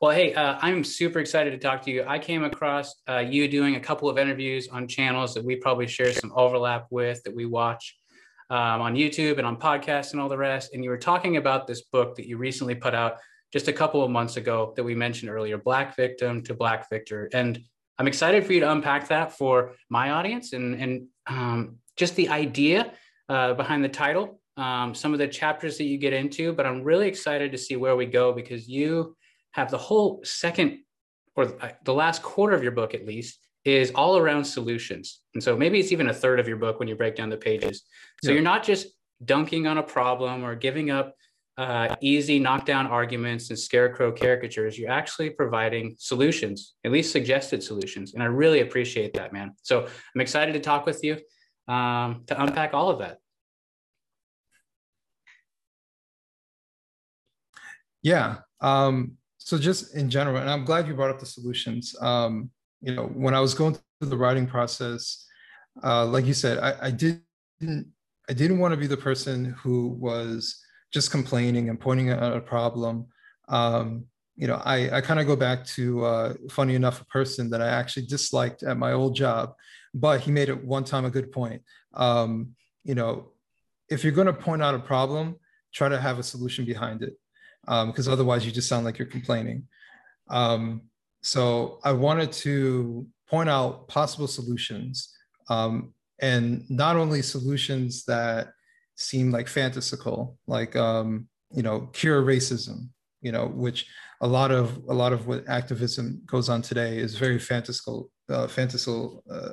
Well, hey, uh, I'm super excited to talk to you. I came across uh, you doing a couple of interviews on channels that we probably share some overlap with that we watch um, on YouTube and on podcasts and all the rest. And you were talking about this book that you recently put out just a couple of months ago that we mentioned earlier Black Victim to Black Victor. And I'm excited for you to unpack that for my audience and, and um, just the idea uh, behind the title, um, some of the chapters that you get into. But I'm really excited to see where we go because you have the whole second or the last quarter of your book, at least, is all around solutions. And so maybe it's even a third of your book when you break down the pages. So yeah. you're not just dunking on a problem or giving up uh, easy knockdown arguments and scarecrow caricatures. You're actually providing solutions, at least suggested solutions. And I really appreciate that, man. So I'm excited to talk with you um, to unpack all of that. Yeah. Um, so just in general, and I'm glad you brought up the solutions. Um, you know, when I was going through the writing process, uh, like you said, I, I didn't I didn't want to be the person who was just complaining and pointing out a problem. Um, you know, I, I kind of go back to uh, funny enough a person that I actually disliked at my old job, but he made it one time a good point. Um, you know, if you're going to point out a problem, try to have a solution behind it, because um, otherwise you just sound like you're complaining. Um, so I wanted to point out possible solutions, um, and not only solutions that seem like fantastical, like um, you know, cure racism, you know, which a lot of a lot of what activism goes on today is very fantastical, uh, fantastical. Uh,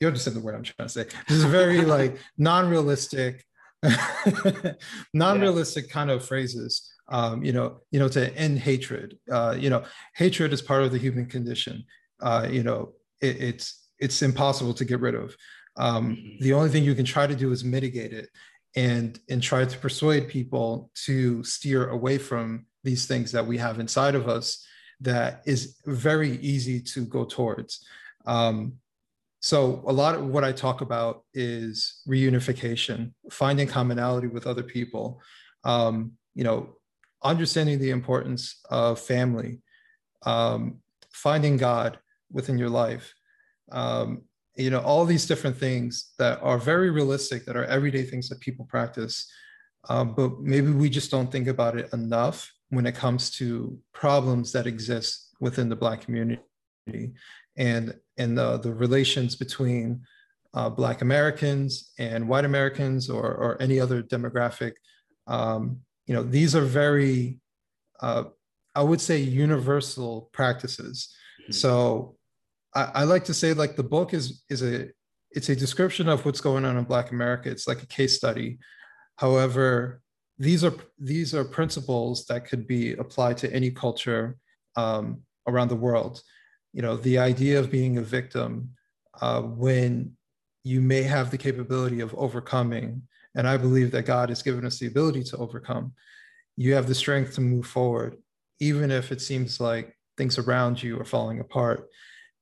you understand the word I'm trying to say. This is very like non-realistic, non-realistic yeah. kind of phrases. Um, you know, you know, to end hatred. Uh, you know, hatred is part of the human condition. Uh, you know, it, it's it's impossible to get rid of. Um, mm-hmm. the only thing you can try to do is mitigate it and and try to persuade people to steer away from these things that we have inside of us that is very easy to go towards um, so a lot of what i talk about is reunification finding commonality with other people um, you know understanding the importance of family um, finding god within your life um, you know all these different things that are very realistic that are everyday things that people practice um, but maybe we just don't think about it enough when it comes to problems that exist within the black community and and the, the relations between uh, black americans and white americans or, or any other demographic um, you know these are very uh, i would say universal practices mm-hmm. so I, I like to say like the book is is a it's a description of what's going on in Black America. It's like a case study. However, these are these are principles that could be applied to any culture um, around the world. You know, the idea of being a victim uh, when you may have the capability of overcoming, and I believe that God has given us the ability to overcome. You have the strength to move forward, even if it seems like things around you are falling apart.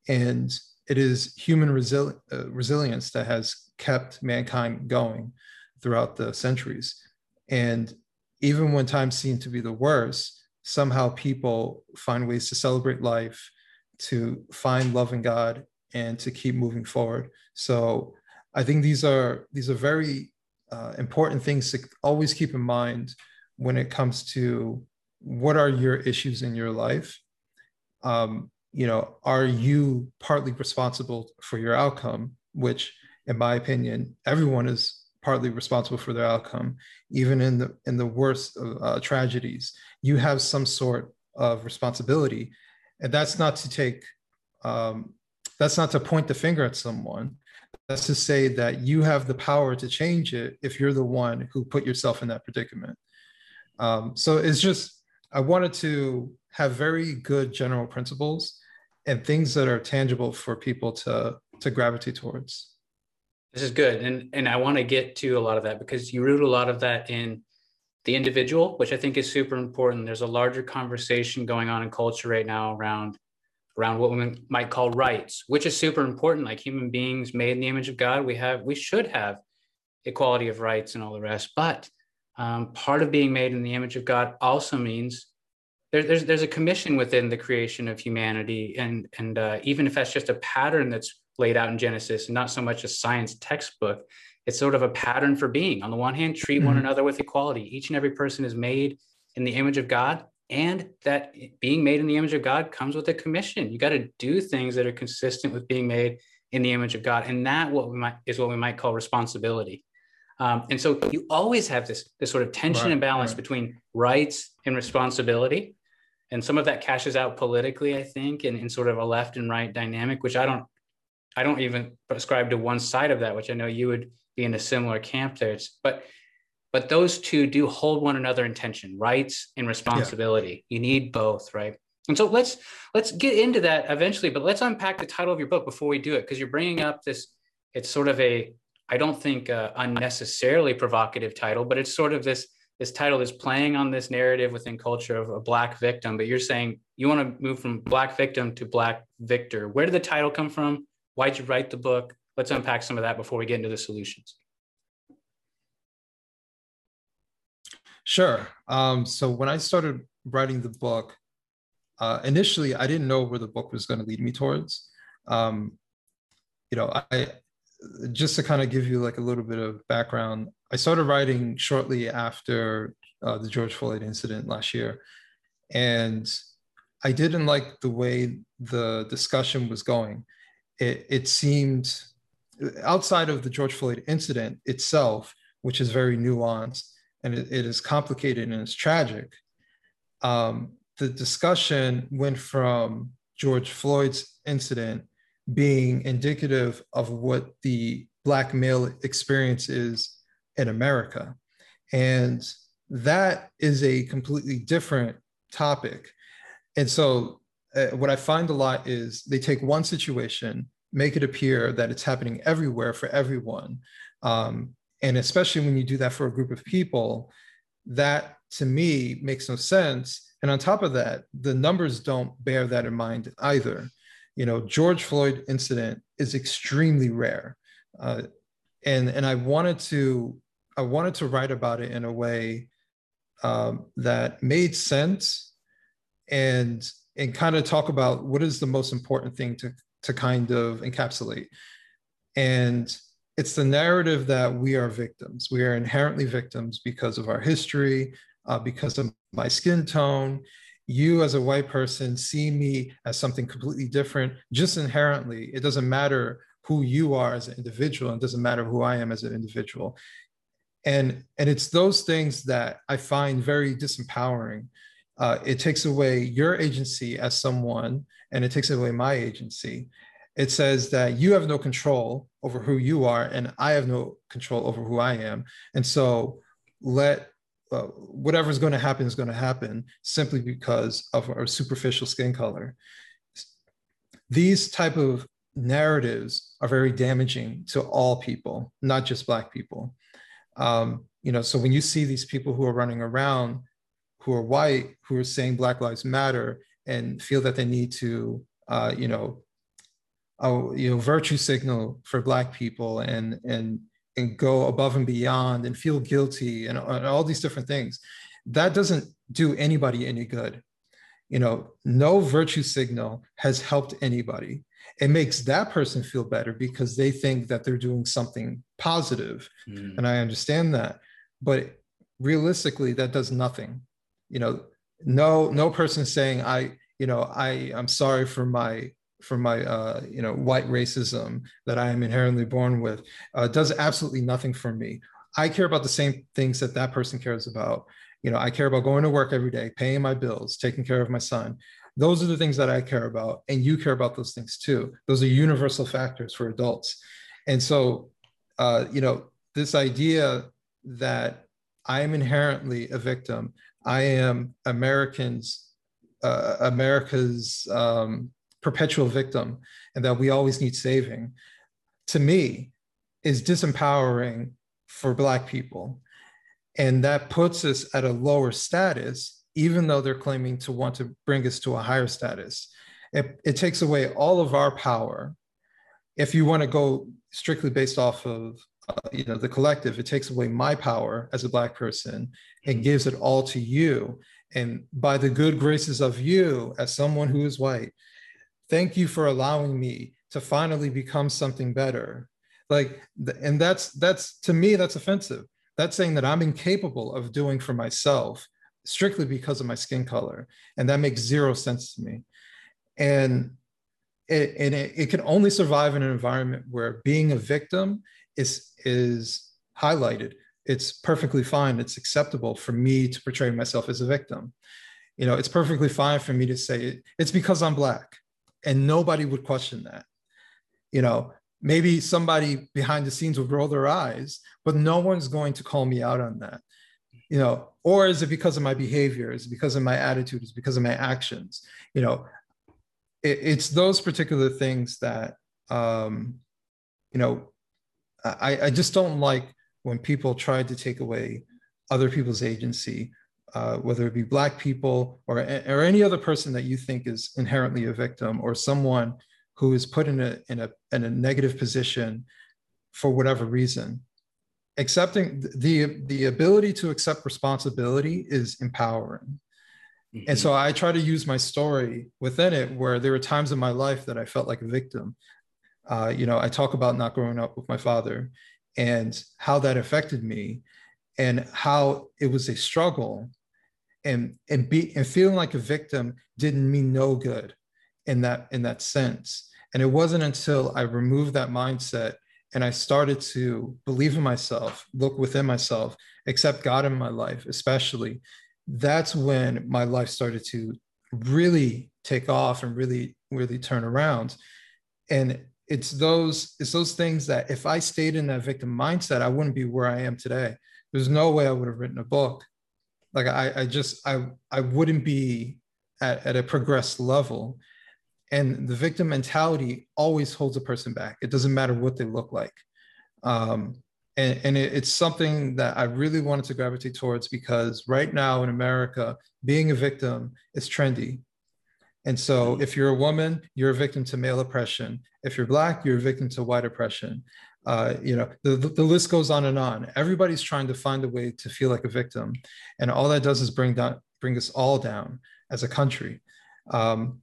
And it is human resili- uh, resilience that has kept mankind going throughout the centuries. And even when times seem to be the worst, somehow people find ways to celebrate life, to find love in God, and to keep moving forward. So I think these are these are very uh, important things to always keep in mind when it comes to what are your issues in your life. Um, you know, are you partly responsible for your outcome? Which, in my opinion, everyone is partly responsible for their outcome. Even in the in the worst of uh, tragedies, you have some sort of responsibility, and that's not to take, um, that's not to point the finger at someone. That's to say that you have the power to change it if you're the one who put yourself in that predicament. Um, so it's just I wanted to have very good general principles and things that are tangible for people to to gravitate towards. This is good. And and i want to get to a lot of that because you root a lot of that in the individual which i think is super important. There's a larger conversation going on in culture right now around around what we might call rights which is super important like human beings made in the image of god we have we should have equality of rights and all the rest but um, part of being made in the image of god also means there, there's there's a commission within the creation of humanity, and and uh, even if that's just a pattern that's laid out in Genesis, and not so much a science textbook, it's sort of a pattern for being. On the one hand, treat mm-hmm. one another with equality. Each and every person is made in the image of God, and that being made in the image of God comes with a commission. You got to do things that are consistent with being made in the image of God, and that what we might is what we might call responsibility. Um, and so you always have this this sort of tension right, and balance right. between rights and responsibility and some of that cashes out politically i think in, in sort of a left and right dynamic which i don't i don't even prescribe to one side of that which i know you would be in a similar camp there it's, but but those two do hold one another in tension rights and responsibility. Yeah. you need both right? And so let's let's get into that eventually but let's unpack the title of your book before we do it because you're bringing up this it's sort of a i don't think uh, unnecessarily provocative title but it's sort of this this title is playing on this narrative within culture of a black victim but you're saying you want to move from black victim to black victor. Where did the title come from? Why'd you write the book? Let's unpack some of that before we get into the solutions sure um, so when i started writing the book uh, initially i didn't know where the book was going to lead me towards um, you know i just to kind of give you like a little bit of background I started writing shortly after uh, the George Floyd incident last year. And I didn't like the way the discussion was going. It, it seemed outside of the George Floyd incident itself, which is very nuanced and it, it is complicated and it's tragic. Um, the discussion went from George Floyd's incident being indicative of what the Black male experience is in America. And that is a completely different topic. And so, uh, what I find a lot is they take one situation, make it appear that it's happening everywhere for everyone. Um, and especially when you do that for a group of people, that to me makes no sense. And on top of that, the numbers don't bear that in mind either. You know, George Floyd incident is extremely rare. Uh, and, and I wanted to I wanted to write about it in a way um, that made sense and and kind of talk about what is the most important thing to to kind of encapsulate. And it's the narrative that we are victims. We are inherently victims because of our history, uh, because of my skin tone. You, as a white person, see me as something completely different, just inherently. It doesn't matter who you are as an individual, it doesn't matter who I am as an individual and and it's those things that i find very disempowering uh, it takes away your agency as someone and it takes away my agency it says that you have no control over who you are and i have no control over who i am. And so let uh, whatever's going to happen is going to happen simply because of our superficial skin color. These type of narratives are very damaging to all people not just black people. Um, you know, so when you see these people who are running around who are white, who are saying Black Lives Matter and feel that they need to, uh, you know, uh, you know, virtue signal for Black people and and and go above and beyond and feel guilty and, and all these different things, that doesn't do anybody any good. You know, no virtue signal has helped anybody it makes that person feel better because they think that they're doing something positive. Mm. and i understand that but realistically that does nothing you know no no person saying i you know i i'm sorry for my for my uh, you know white racism that i am inherently born with uh, does absolutely nothing for me i care about the same things that that person cares about you know i care about going to work every day paying my bills taking care of my son those are the things that I care about. And you care about those things too. Those are universal factors for adults. And so, uh, you know, this idea that I am inherently a victim, I am Americans, uh, America's um, perpetual victim, and that we always need saving, to me, is disempowering for Black people. And that puts us at a lower status even though they're claiming to want to bring us to a higher status. It, it takes away all of our power. If you want to go strictly based off of uh, you know the collective, it takes away my power as a black person and gives it all to you. and by the good graces of you as someone who is white thank you for allowing me to finally become something better. Like and that's that's to me that's offensive. That's saying that i'm incapable of doing for myself strictly because of my skin color. And that makes zero sense to me. And it, and it, it can only survive in an environment where being a victim is is highlighted. It's perfectly fine. It's acceptable for me to portray myself as a victim. You know it's perfectly fine for me to say it's because i'm black and nobody would question that. You know maybe somebody behind the scenes would roll their eyes but no one's going to call me out on that. You know or is it because of my behavior? Is it because of my attitude? Is it because of my actions? You know it, it's those particular things that um you know i i just don't like when people try to take away other people's agency uh, whether it be black people or, or any other person that you think is inherently a victim or someone who is put in a, in a, in a negative position for whatever reason. Accepting the the ability to accept responsibility is empowering. Mm-hmm. and so i try to use my story within it where there were times in my life that i felt like a victim. Uh, you know i talk about not growing up with my father and how that affected me and how it was a struggle and and be and feeling like a victim didn't mean no good in that in that sense. And it wasn't until i removed that mindset and i started to believe in myself look within myself accept god in my life especially that's when my life started to really take off and really really turn around. And it's those it's those things that if i stayed in that victim mindset i wouldn't be where i am today. There's no way i would have written a book like I, I just I I wouldn't be at, at a progressed level. And the victim mentality always holds a person back. It doesn't matter what they look like. Um, and, and it, it's something that I really wanted to gravitate towards because right now in America, being a victim is trendy. And so if you're a woman, you're a victim to male oppression. If you're black, you're a victim to white oppression uh, you know, the, the list goes on and on. Everybody's trying to find a way to feel like a victim. And all that does is bring down, bring us all down as a country. Um,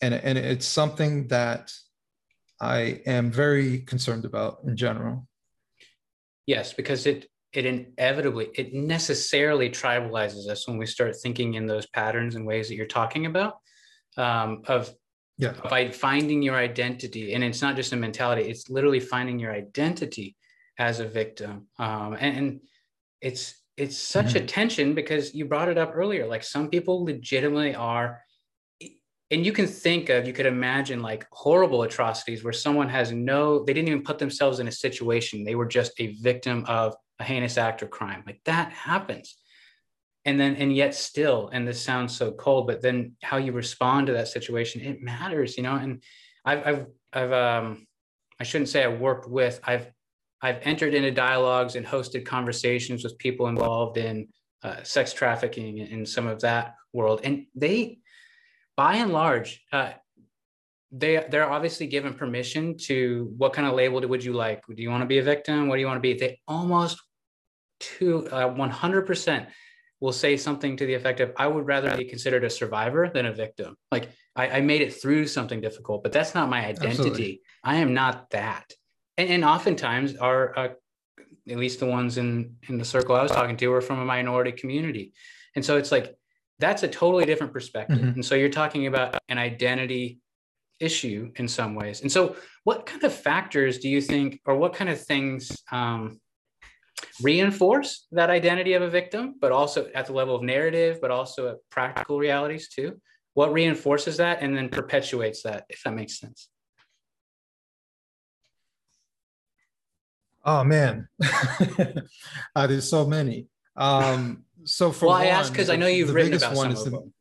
and, and it's something that I am very concerned about in general. Yes, because it it inevitably it necessarily tribalizes us when we start thinking in those patterns and ways that you're talking about um, of yeah. By finding your identity and it's not just a mentality it's literally finding your identity as a victim. Um, and, and, it's it's such mm-hmm. a tension because you brought it up earlier like some people legitimately are and you can think of you could imagine like horrible atrocities where someone has no they didn't even put themselves in a situation. They were just a victim of a heinous act or crime. Like that happens and then and yet still and this sounds so cold but then how you respond to that situation it matters you know? And i've i've, I've um i shouldn't say i worked with i've i've entered into dialogues and hosted conversations with people involved in uh, sex trafficking in some of that world. And they by and large uh, they they're obviously given permission to what kind of label would you like? Do you want to be a victim? What do you want to be? They almost to uh, 100% will say something to the effect of, I would rather be considered a survivor than a victim. Like I, I made it through something difficult, but that's not my identity. Absolutely. I am not that. And, and oftentimes are, uh, at least the ones in, in the circle I was talking to were from a minority community. And so it's like, that's a totally different perspective. Mm-hmm. And so you're talking about an identity issue in some ways. And so what kind of factors do you think, or what kind of things, um, reinforce that identity of a victim, but also at the level of narrative, but also at practical realities too? What reinforces that and then perpetuates that, if that makes sense? Oh man, uh, there's so many. Um, so for well, one, I ask because I know you've written about some of the, them.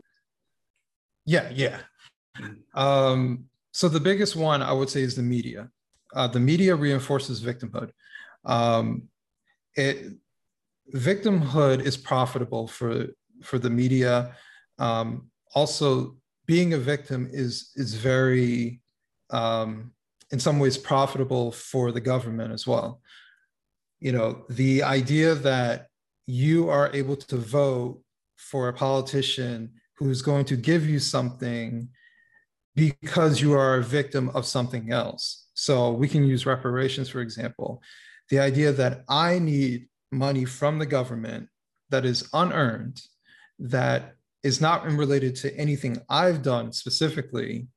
Yeah, yeah. Um, so the biggest one I would say is the media. Uh, the media reinforces victimhood. Um, it victimhood is profitable for for the media. Um, also, being a victim is is very um, in some ways profitable for the government as well. You know, the idea that you are able to vote for a politician who's going to give you something because you are a victim of something else. So we can use reparations, for example. The idea that I need money from the government that is unearned, that is not related to anything I've done specifically,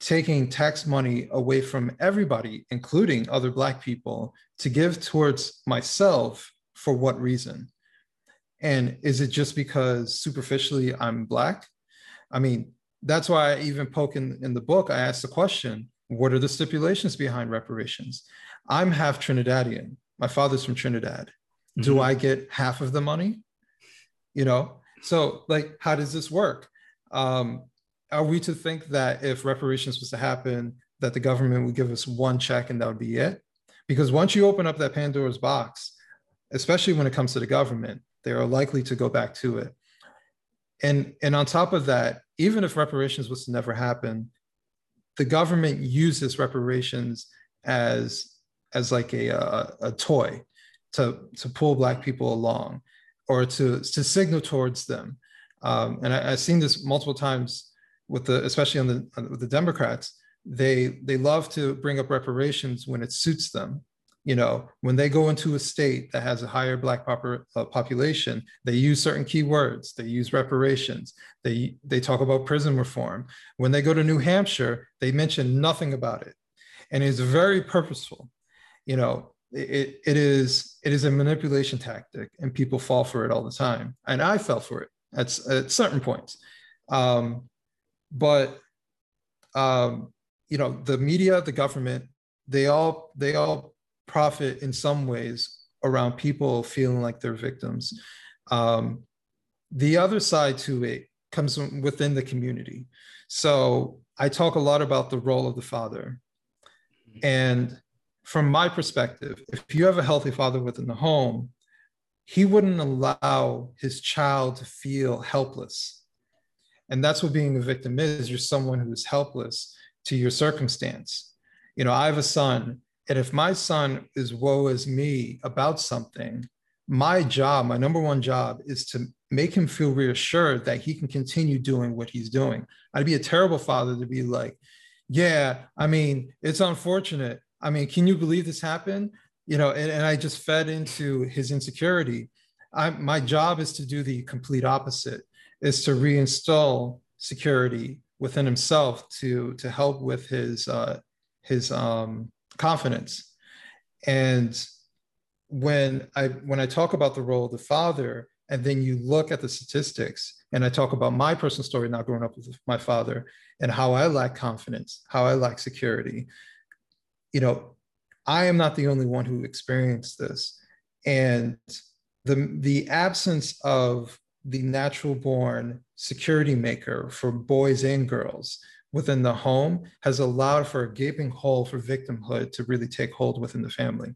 taking tax money away from everybody, including other Black people, to give towards myself for what reason? And is it just because superficially I'm Black? I mean, that's why I even poke in, in the book, I asked the question what are the stipulations behind reparations? I'm half Trinidadian. My father's from Trinidad. Mm-hmm. Do I get half of the money? You know, so like, how does this work? Um, are we to think that if reparations was to happen, that the government would give us one check and that would be it? Because once you open up that Pandora's box, especially when it comes to the government, they are likely to go back to it. And, and on top of that, even if reparations was to never happen, the government uses reparations as, as like a, a, a toy to, to pull Black people along or to, to signal towards them. Um, and I, have seen this multiple times with the, especially on the, with the Democrats, they, they love to bring up reparations when it suits them you know, when they go into a state that has a higher Black pop- uh, population, they use certain keywords. They use reparations. They they talk about prison reform. When they go to New Hampshire, they mention nothing about it, and it's very purposeful. You know, it it is it is a manipulation tactic, and people fall for it all the time. And I fell for it at at certain points, um, but um, you know, the media, the government, they all they all profit in some ways around people feeling like they're victims. Um, the other side to it comes within the community. So I talk a lot about the role of the father. And from my perspective, if you have a healthy father within the home, he wouldn't allow his child to feel helpless. And that's what being a victim is. You're someone who is helpless to your circumstance. You know, I have a son and if my son is woe is me about something, my job, my number one job is to make him feel reassured that he can continue doing what he's doing. I'd be a terrible father to be like, yeah, I mean, it's unfortunate. I mean, can you believe this happened? You know, and, and I just fed into his insecurity. I, my job is to do the complete opposite, is to reinstall security within himself to to help with his uh, his um, confidence. And when I when I talk about the role of the father, and then you look at the statistics, and I talk about my personal story not growing up with my father and how I lack confidence, how I lack security. You know, I am not the only one who experienced this. And the the absence of the natural born security maker for boys and girls within the home has allowed for a gaping hole for victimhood to really take hold within the family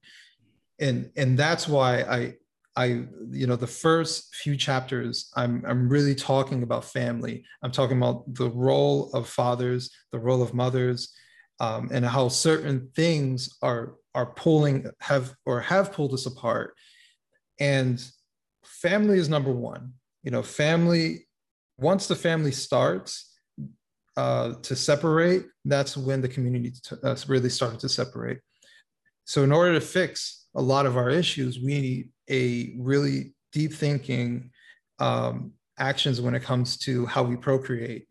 and and that's why i i you know the first few chapters i'm i'm really talking about family i'm talking about the role of fathers the role of mothers um, and how certain things are are pulling have or have pulled us apart and family is number one you know family once the family starts uh, to separate, that's when the community t- uh, really started to separate. So, in order to fix a lot of our issues, we need a really deep thinking um, actions when it comes to how we procreate,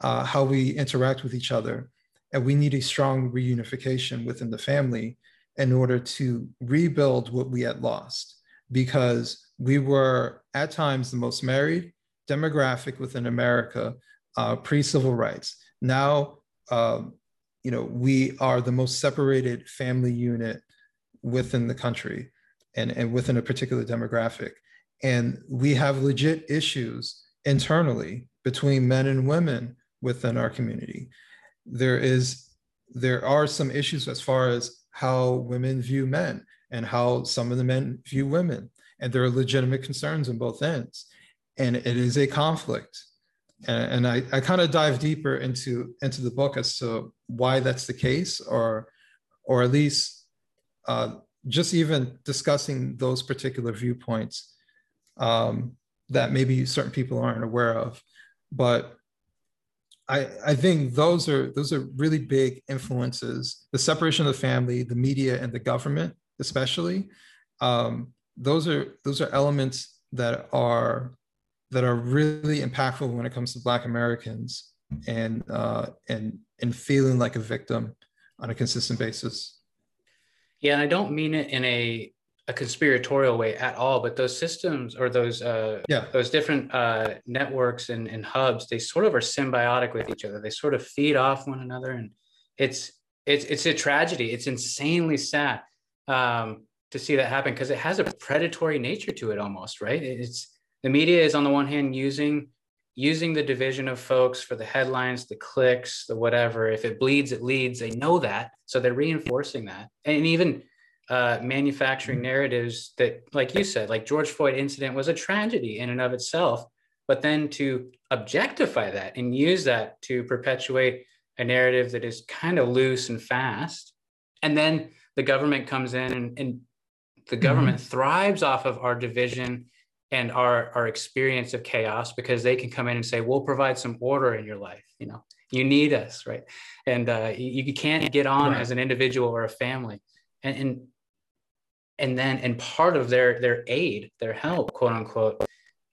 uh, how we interact with each other. And we need a strong reunification within the family in order to rebuild what we had lost because we were at times the most married demographic within America uh, pre-civil rights. Now, um, you know, we are the most separated family unit within the country and, and within a particular demographic. And we have legit issues internally between men and women within our community. There is there are some issues as far as how women view men and how some of the men view women. And there are legitimate concerns on both ends. And it is a conflict and, and I, I kind of dive deeper into into the book as to why that's the case, or or at least uh, just even discussing those particular viewpoints. Um, that maybe certain people aren't aware of. But I, I think those are those are really big influences. The separation of the family, the media, and the government, especially. Um, those are those are elements that are that are really impactful when it comes to Black Americans and uh, and and feeling like a victim on a consistent basis. Yeah, and I don't mean it in a a conspiratorial way at all, but those systems or those uh, yeah those different uh, networks and, and hubs, they sort of are symbiotic with each other. They sort of feed off one another, and it's it's it's a tragedy. It's insanely sad um, to see that happen because it has a predatory nature to it almost, right? It's the media is on the one hand using using the division of folks for the headlines, the clicks, the whatever. If it bleeds, it leads. They know that, so they're reinforcing that, and even uh, manufacturing narratives that, like you said, like George Floyd incident was a tragedy in and of itself, but then to objectify that and use that to perpetuate a narrative that is kind of loose and fast, and then the government comes in and, and the government mm-hmm. thrives off of our division and our our experience of chaos because they can come in and say we'll provide some order in your life you know you need us right and uh, you, you can't get on right. as an individual or a family and, and and then and part of their their aid their help quote unquote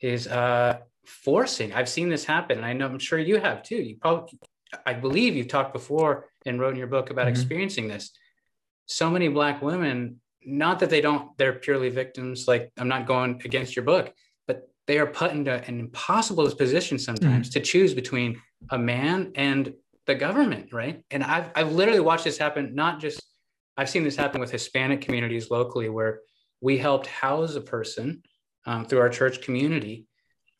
is uh forcing i've seen this happen and i know i'm sure you have too you probably i believe you've talked before and wrote in your book about mm-hmm. experiencing this so many black women not that they don't they're purely victims like i'm not going against your book but they are put into an impossible position sometimes mm. to choose between a man and the government right and i've i've literally watched this happen not just i've seen this happen with hispanic communities locally where we helped house a person um, through our church community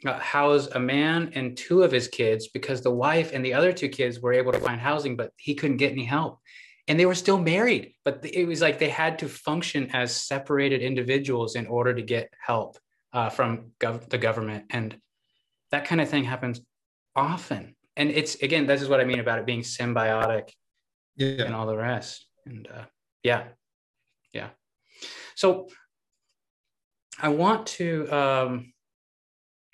uh, house a man and two of his kids because the wife and the other two kids were able to find housing but he couldn't get any help. And they were still married but it was like they had to function as separated individuals in order to get help uh, from gov- the government. And that kind of thing happens often. And it's again this is what i mean about it being symbiotic yeah. and all the rest. And uh, yeah. Yeah. So i want to um,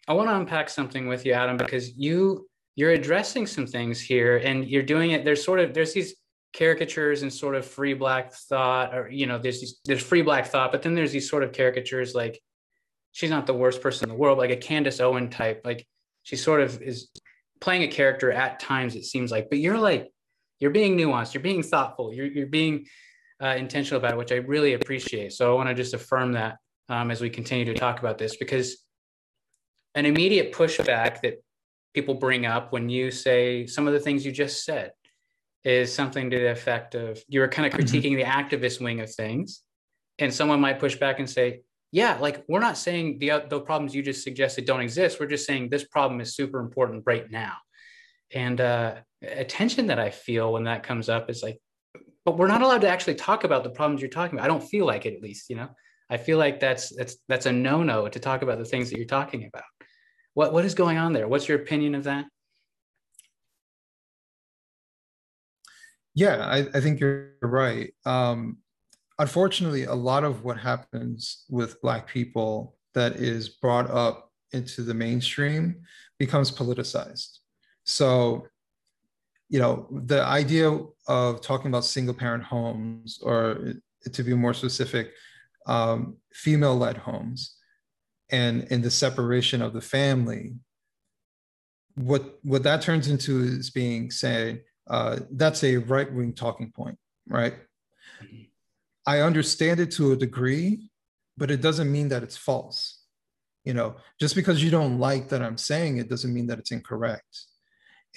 i want to unpack something with you adam because you you're addressing some things here and you're doing it there's sort of there's these caricatures and sort of free black thought or you know there's these, there's free black thought but then there's these sort of caricatures like she's not the worst person in the world like a candace owen type like she sort of is playing a character at times it seems like but you're like you're being nuanced you're being thoughtful you're, you're being uh, intentional about it which i really appreciate. So i want to just affirm that um, as we continue to talk about this because an immediate pushback that people bring up when you say some of the things you just said is something to the effect of you were kind of mm-hmm. critiquing the activist wing of things. And someone might push back and say yeah like we're not saying the the problems you just suggested don't exist. We're just saying this problem is super important right now. And uh attention that i feel when that comes up is like but we're not allowed to actually talk about the problems you're talking about. I don't feel like it at least you know? I feel like that's that's that's a no-no to talk about the things that you're talking about. What what is going on there? What's your opinion of that? Yeah, I, I think you're right. Um, unfortunately, a lot of what happens with Black people that is brought up into the mainstream becomes politicized. So, you know, the idea of talking about single parent homes, or to be more specific, um, female led homes, and in the separation of the family, what what that turns into is being said uh, that's a right wing talking point, right? I understand it to a degree, but it doesn't mean that it's false. You know, just because you don't like that I'm saying it doesn't mean that it's incorrect.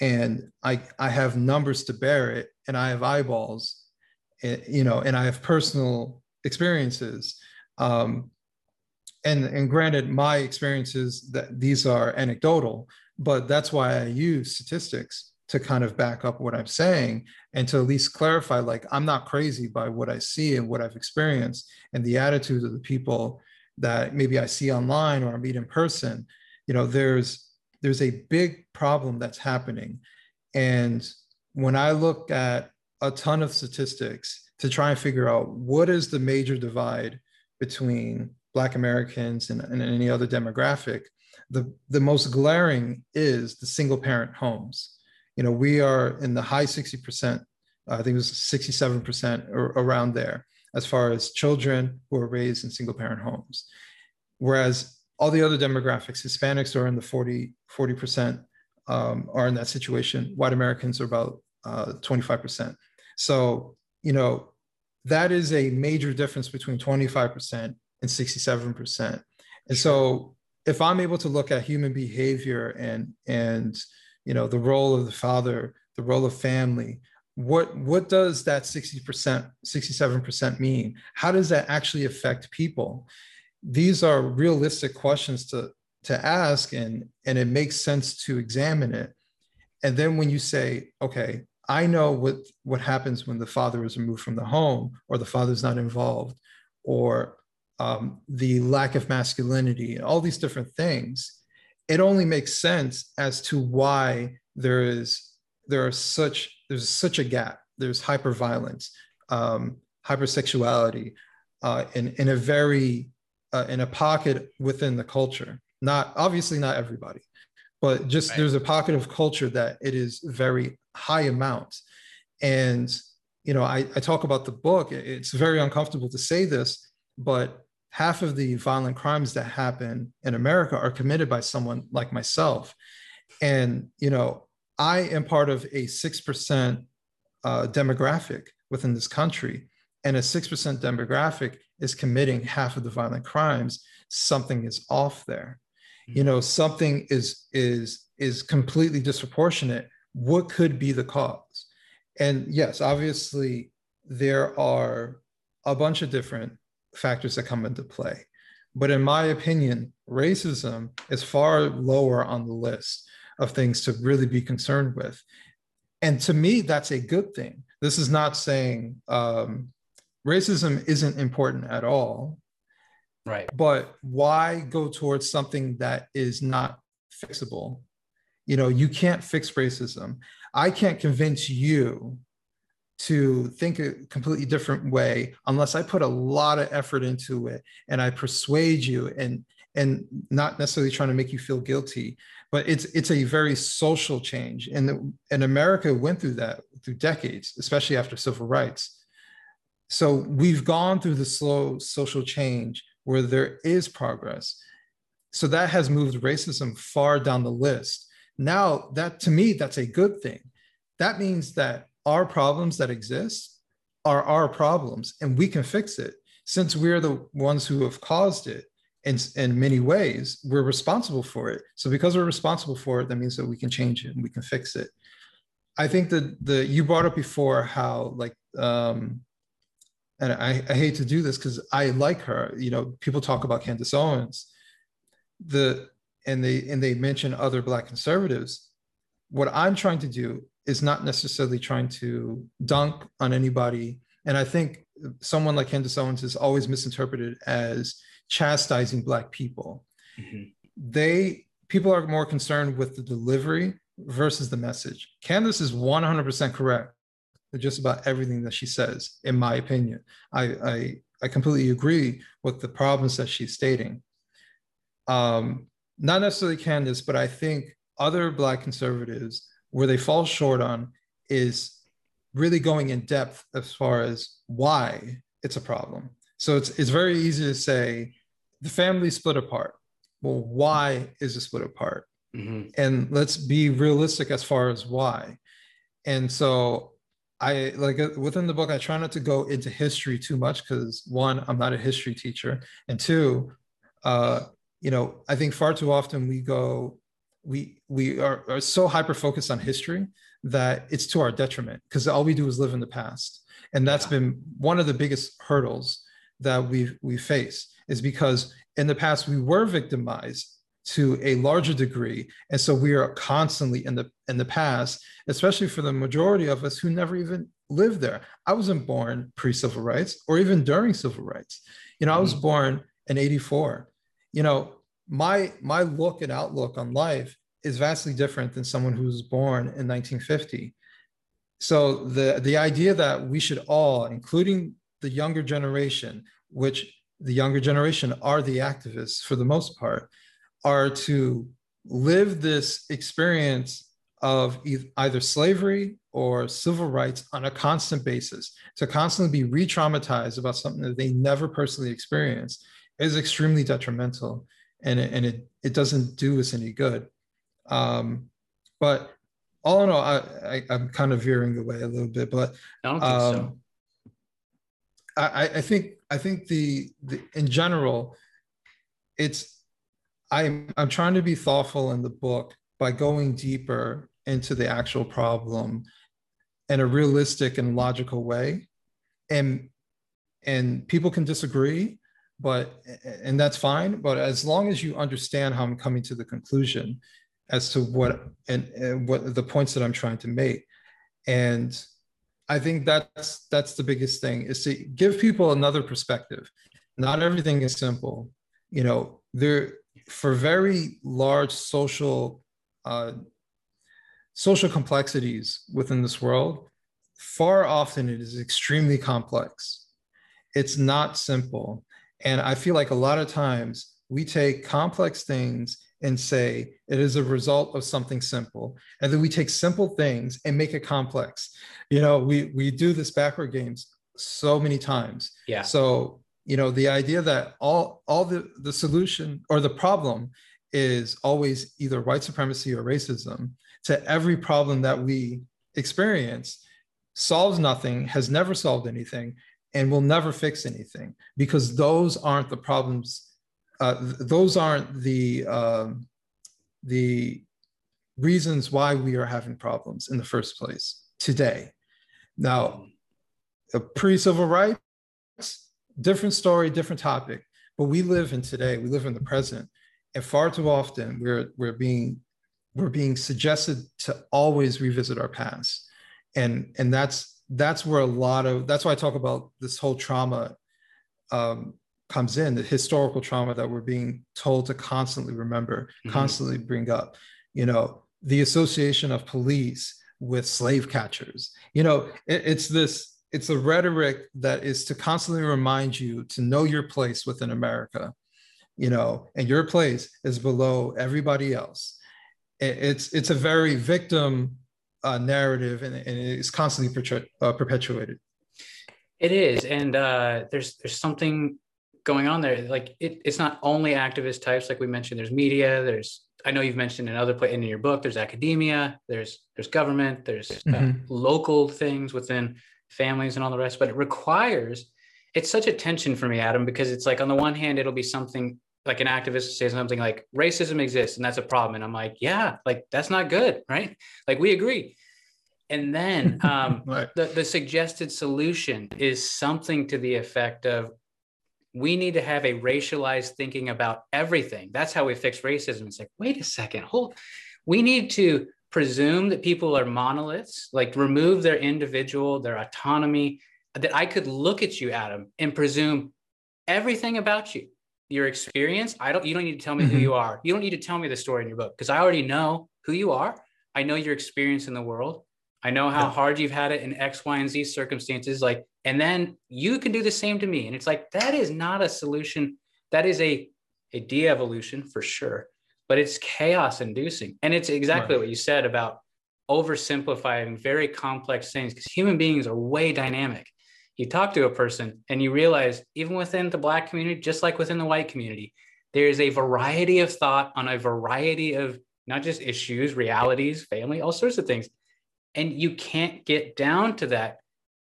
And I, I have numbers to bear it, and I have eyeballs, and, eh, you know, and I have personal experiences. Um, and, and granted, my experiences that these are anecdotal, but that's why I use statistics to kind of back up what I'm saying and to at least clarify like I'm not crazy by what I see and what I've experienced and the attitudes of the people that maybe I see online or I meet in person. You know, there's there's a big problem that's happening. And when I look at a ton of statistics to try and figure out what is the major divide between Black Americans and, and any other demographic, the, the most glaring is the single parent homes. You know, we are in the high 60%, I think it was 67% or around there, as far as children who are raised in single parent homes. Whereas all the other demographics, Hispanics are in the 40, 40% um, are in that situation. White Americans are about uh, 25%. So, you know, that is a major difference between 25% and 67%. And so if I'm able to look at human behavior and and you know the role of the father, the role of family, what what does that 60%, 67% mean? How does that actually affect people? These are realistic questions to to ask and and it makes sense to examine it. And then when you say, okay, I know what what happens when the father is removed from the home or the father's not involved or um, the lack of masculinity and all these different things it only makes sense as to why there is there are such there's such a gap there's hyperviolence um, hypersexuality uh, in, in a very uh, in a pocket within the culture not obviously not everybody but just right. there's a pocket of culture that it is very high amount. and you know I, I talk about the book it's very uncomfortable to say this but half of the violent crimes that happen in america are committed by someone like myself and you know i am part of a 6% uh, demographic within this country and a 6% demographic is committing half of the violent crimes something is off there. Mm-hmm. you know something is is is completely disproportionate. What could be the cause? And yes obviously there are a bunch of different factors that come into play but in my opinion racism is far lower on the list of things to really be concerned with. And to me that's a good thing. This is not saying um, racism isn't important at all. Right. But why go towards something that is not fixable? You know you can't fix racism. I can't convince you to think a completely different way unless i put a lot of effort into it and i persuade you and and not necessarily trying to make you feel guilty but it's it's a very social change. And and america went through that through decades especially after civil rights so we've gone through the slow social change where there is progress so that has moved racism far down the list now, that to me, that's a good thing. That means that our problems that exist are our problems and we can fix it. Since we're the ones who have caused it in, in many ways, we're responsible for it. So because we're responsible for it, that means that we can change it and we can fix it. I think that the you brought up before how like um and I, I hate to do this because I like her. You know, people talk about Candace Owens. The and they and they mention other black conservatives what i'm trying to do is not necessarily trying to dunk on anybody and i think someone like candace owens is always misinterpreted as chastising black people mm-hmm. they people are more concerned with the delivery versus the message candace is 100% correct just about everything that she says in my opinion i i, I completely agree with the problems that she's stating um, not necessarily Candace, but I think other Black conservatives, where they fall short on is really going in depth as far as why it's a problem. So it's, it's very easy to say the family split apart. Well, why is it split apart? Mm-hmm. And let's be realistic as far as why. And so I like uh, within the book, I try not to go into history too much because one, I'm not a history teacher, and two, uh, you know, I think far too often we go, we we are, are so hyper focused on history that it's to our detriment because all we do is live in the past, and that's yeah. been one of the biggest hurdles that we we face is because in the past we were victimized to a larger degree and so we are constantly in the in the past especially for the majority of us who never even lived there i wasn't born pre-civil rights or even during civil rights you know i was mm-hmm. born in 84 you know, my my look and outlook on life is vastly different than someone who was born in 1950. So the the idea that we should all, including the younger generation, which the younger generation are the activists for the most part, are to live this experience of either slavery or civil rights on a constant basis, to constantly be re traumatized about something that they never personally experienced is extremely detrimental and it, and it, it doesn't do us any good. Um, but all in all, I, I, am kind of veering away a little bit, but I don't think um, so. I, I think I think the, the in general, it's I'm I'm trying to be thoughtful in the book by going deeper into the actual problem in a realistic and logical way. And and people can disagree but and that's fine. But as long as you understand how i'm coming to the conclusion as to what and, and what the points that i'm trying to make. And i think that's that's the biggest thing is to give people another perspective. Not everything is simple. You know there for very large social uh, social complexities within this world, far often it is extremely complex. It's not simple. And I feel like a lot of times we take complex things and say it is a result of something simple. And then we take simple things and make it complex. You know, we we do this backward games so many times. Yeah. So, you know, the idea that all all the the solution or the problem is always either white supremacy or racism to every problem that we experience solves nothing, has never solved anything, and will never fix anything because those aren't the problems. Uh, those aren't the um, the reasons why we are having problems in the first place today. Now, pre-civil rights, different story, different topic. But we live in today. We live in the present, and far too often we're we're being we're being suggested to always revisit our past and and that's that's where a lot of that's why i talk about this whole trauma um, comes in the historical trauma that we're being told to constantly remember mm-hmm. constantly bring up you know the association of police with slave catchers you know it, it's this it's a rhetoric that is to constantly remind you to know your place within america you know and your place is below everybody else. It's it's a very victim uh, narrative and, and it's constantly perpetu- uh, perpetuated. It is and uh, there's there's something going on there. Like it, it's not only activist types like we mentioned there's media there's i know you've mentioned in other in your book there's academia there's there's government there's uh, mm-hmm. local things within families and all the rest but it requires it's such a tension for me adam because it's like on the one hand it'll be something like an activist says something like racism exists and that's a problem. And i'm like yeah like that's not good right? Like we agree. And then um, right. the, the suggested solution is something to the effect of we need to have a racialized thinking about everything. That's how we fix racism. It's like wait a second hold we need to presume that people are monoliths like remove their individual their autonomy that i could look at you adam and presume everything about you your experience. I don't, you don't need to tell me mm-hmm. who you are. You don't need to tell me the story in your book because I already know who you are. I know your experience in the world. I know how yeah. hard you've had it in X, Y, and Z circumstances. Like, and then you can do the same to me. And it's like, that is not a solution. That is a, a de-evolution for sure, but it's chaos inducing. And it's exactly right. what you said about oversimplifying very complex things because human beings are way dynamic you talk to a person and you realize even within the black community just like within the white community there is a variety of thought on a variety of not just issues realities family all sorts of things and you can't get down to that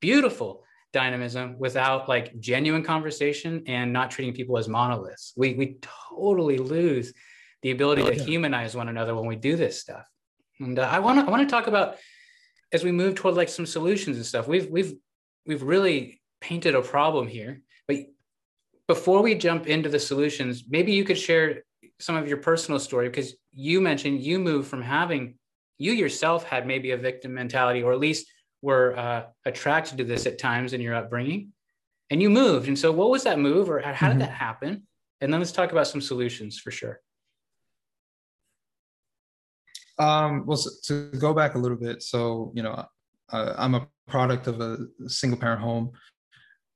beautiful dynamism without like genuine conversation and not treating people as monoliths we we totally lose the ability oh, to humanize one another when we do this stuff and uh, i want to i want to talk about as we move toward like some solutions and stuff we've we've we've really painted a problem here. But before we jump into the solutions, maybe you could share some of your personal story because you mentioned you moved from having you yourself had maybe a victim mentality or at least were uh, attracted to this at times in your upbringing and you moved and so what was that move or how did mm-hmm. that happen and then let's talk about some solutions for sure um, well so to go back a little bit so you know uh, i'm a product of a single parent home.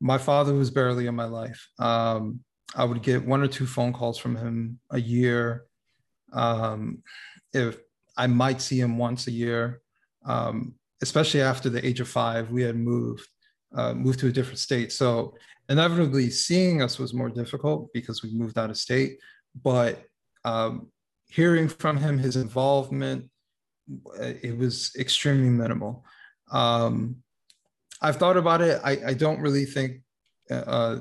my father was barely in my life. Um, I would get one or two phone calls from him a year. Um, if I might see him once a year, um, especially after the age of five, we had moved, uh, moved to a different state. So inevitably, seeing us was more difficult because we moved out of state. But um, hearing from him, his involvement, it was extremely minimal. Um, I've thought about it. I, I don't really think uh,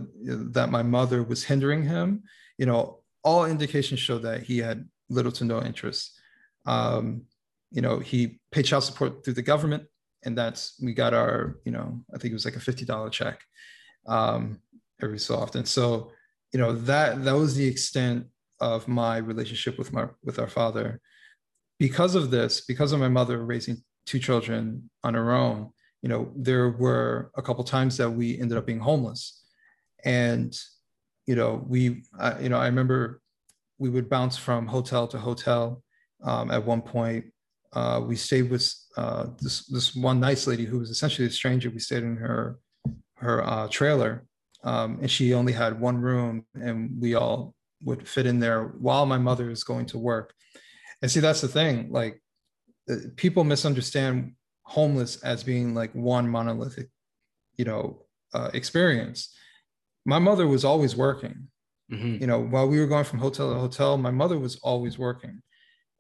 that my mother was hindering him. You know, all indications show that he had little to no interest. Um, you know, he paid child support through the government, and that's we got our, you know, I think it was like a fifty dollar check um, every so often. So, you know, that that was the extent of my relationship with my with our father. Because of this, because of my mother raising two children on her own, you know, there were a couple times that we ended up being homeless. And, you know, we, uh, you know, I remember we would bounce from hotel to hotel. Um, at one point, uh, we stayed with uh, this this one nice lady who was essentially a stranger. We stayed in her her uh, trailer, um, and she only had one room, and we all would fit in there while my mother is going to work. And see, that's the thing. Like, uh, people misunderstand homeless as being like one monolithic, you know, uh, experience. My mother was always working. Mm-hmm. You know, while we were going from hotel to hotel, my mother was always working.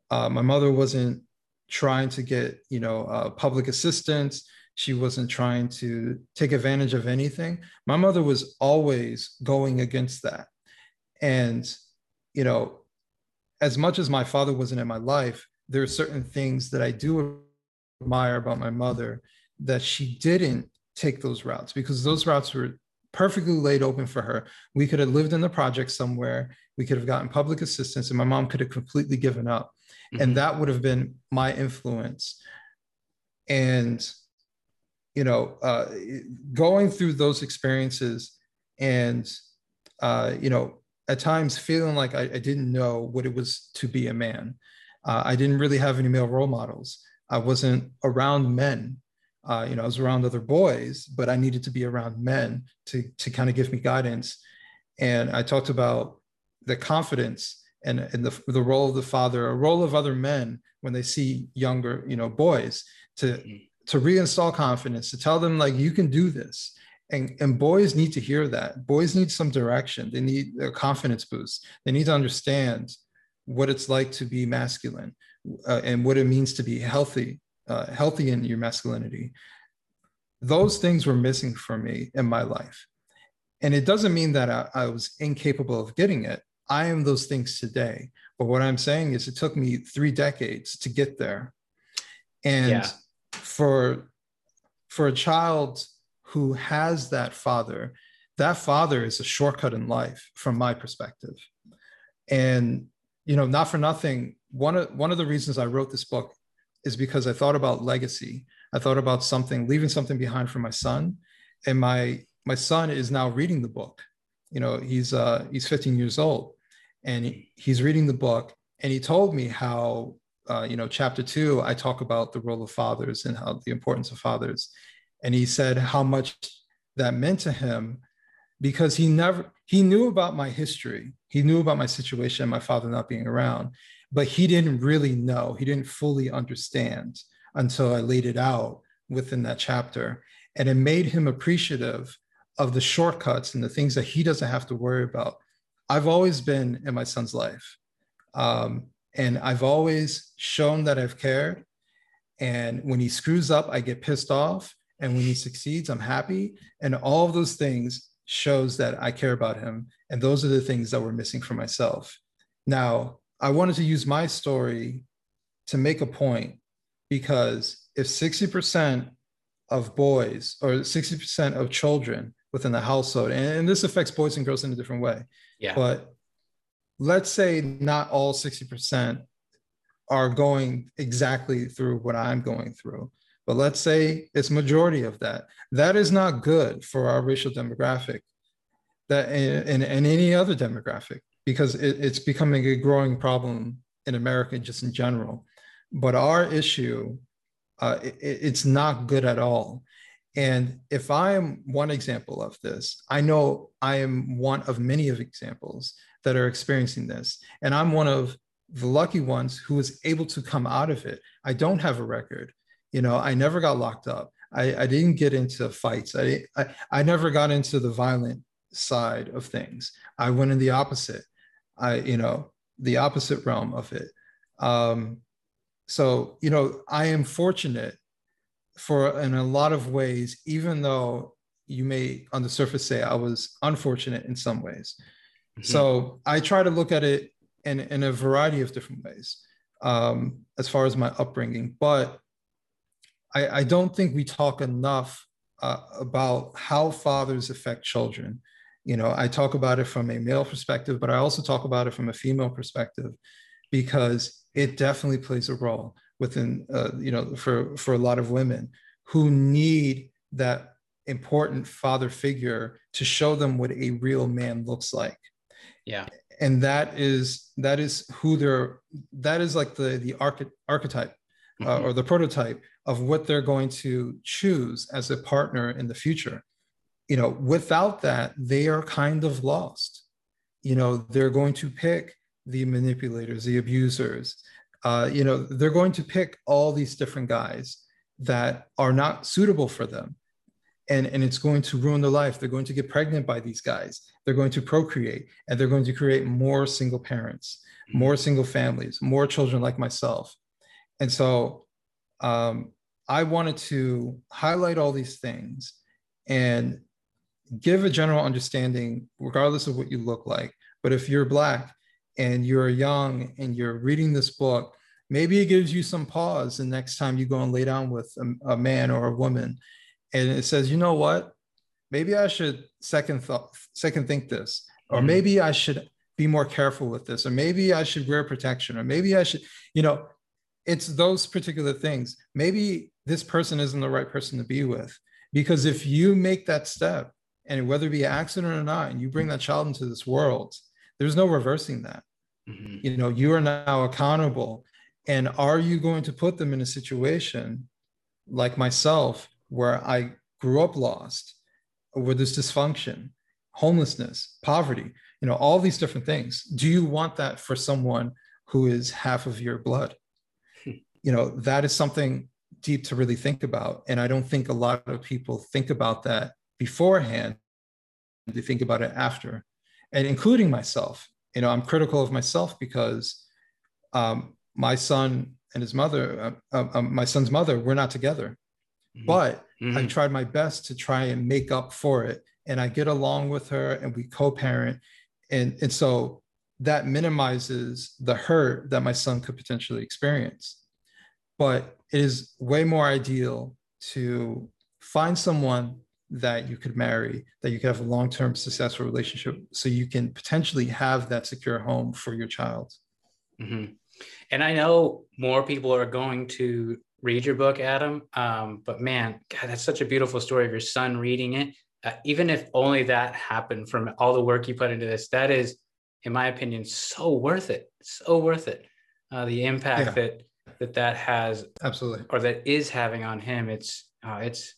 Uh, my mother wasn't trying to get, you know, uh, public assistance. She wasn't trying to take advantage of anything. My mother was always going against that. And, you know, as much as my father wasn't in my life, there are certain things that I do admire about my mother that she didn't take those routes because those routes were perfectly laid open for her. We could have lived in the project somewhere. We could have gotten public assistance, and my mom could have completely given up. Mm-hmm. And that would have been my influence. And, you know, uh, going through those experiences and, uh, you know, at times feeling like I, I, didn't know what it was to be a man. Uh, I didn't really have any male role models. I wasn't around men. Uh, you know, I was around other boys, but I needed to be around men to to kind of give me guidance. And I talked about the confidence and, and the, the role of the father, a role of other men when they see younger, you know, boys to mm-hmm. to reinstall confidence, to tell them like you can do this. And, and boys need to hear that. Boys need some direction. They need a confidence boost. They need to understand what it's like to be masculine uh, and what it means to be healthy, uh, healthy in your masculinity. Those things were missing for me in my life. And it doesn't mean that I, I was incapable of getting it. I am those things today. But what I'm saying is it took me three decades to get there. And yeah. for for a child who has that father, that father is a shortcut in life from my perspective. And you know, not for nothing, one of one of the reasons I wrote this book is because I thought about legacy. I thought about something, leaving something behind for my son, and my my son is now reading the book. You know, he's uh, he's 15 years old, and he's reading the book, and he told me how uh, you know chapter two I talk about the role of fathers and how the importance of fathers, and he said how much that meant to him because he never he knew about my history. He knew about my situation my father not being around but he didn't really know. He didn't fully understand until i laid it out within that chapter. And it made him appreciative of the shortcuts and the things that he doesn't have to worry about. I've always been in my son's life. Um, and i've always shown that i've cared. And when he screws up i get pissed off and when he succeeds i'm happy and all of those things shows that I care about him. And those are the things that were missing for myself. Now, I wanted to use my story to make a point because if 60% of boys or 60% of children within the household, and, this affects boys and girls in a different way, yeah. but let's say not all 60% are going exactly through what I'm going through but let's say it's majority of that. That is not good for our racial demographic that and, and any other demographic because it, it's becoming a growing problem in America just in general. But our issue, uh, it, it's not good at all. And if I am one example of this, I know I am one of many of examples that are experiencing this. And I'm one of the lucky ones who was able to come out of it. I don't have a record. You know, I never got locked up. I, I didn't get into fights. I, I, I never got into the violent side of things. I went in the opposite. I, you know, the opposite realm of it. Um, so, you know, I am fortunate for in a lot of ways, even though you may on the surface say I was unfortunate in some ways. Mm-hmm. So I try to look at it in, in a variety of different ways um, as far as my upbringing. But I, I don't think we talk enough uh, about how fathers affect children. You know, I talk about it from a male perspective, but I also talk about it from a female perspective because it definitely plays a role within, uh, you know, for, for a lot of women who need that important father figure to show them what a real man looks like. Yeah and that is that is who they're that is like the the arch- archetype uh, mm-hmm. or the prototype of what they're going to choose as a partner in the future you know without that they are kind of lost you know they're going to pick the manipulators the abusers uh, you know they're going to pick all these different guys that are not suitable for them and, and it's going to ruin their life. They're going to get pregnant by these guys. They're going to procreate and they're going to create more single parents, mm-hmm. more single families, more children like myself. And so um, I wanted to highlight all these things and give a general understanding, regardless of what you look like. But if you're Black and you're young and you're reading this book, maybe it gives you some pause the next time you go and lay down with a, a man or a woman and it says, you know what? Maybe I should second thought, second think this, or mm-hmm. maybe I should be more careful with this, or maybe I should wear protection, or maybe I should, you know, it's those particular things. Maybe this person isn't the right person to be with. Because if you make that step, and whether it be an accident or not, and you bring that child into this world, there's no reversing that. Mm-hmm. You know, you are now accountable. And are you going to put them in a situation like myself where I grew up lost, where there's dysfunction, homelessness, poverty, you know, all these different things. Do you want that for someone who is half of your blood? You know, that is something deep to really think about. And I don't think a lot of people think about that beforehand. They think about it after, and including myself. You know, I'm critical of myself because um, my son and his mother, uh, uh, um, my son's mother, we're not together. Mm-hmm. But mm-hmm. I tried my best to try and make up for it. And I get along with her and we co parent. And, and so that minimizes the hurt that my son could potentially experience. But it is way more ideal to find someone that you could marry, that you could have a long term successful relationship so you can potentially have that secure home for your child. Mm-hmm. And I know more people are going to read your book, Adam. Um, but man, God, that's such a beautiful story of your son reading it. Uh, even if only that happened from all the work you put into this, that is, in my opinion, so worth it. So worth it. Uh, the impact yeah. that that that has absolutely or that is having on him. It's uh, it's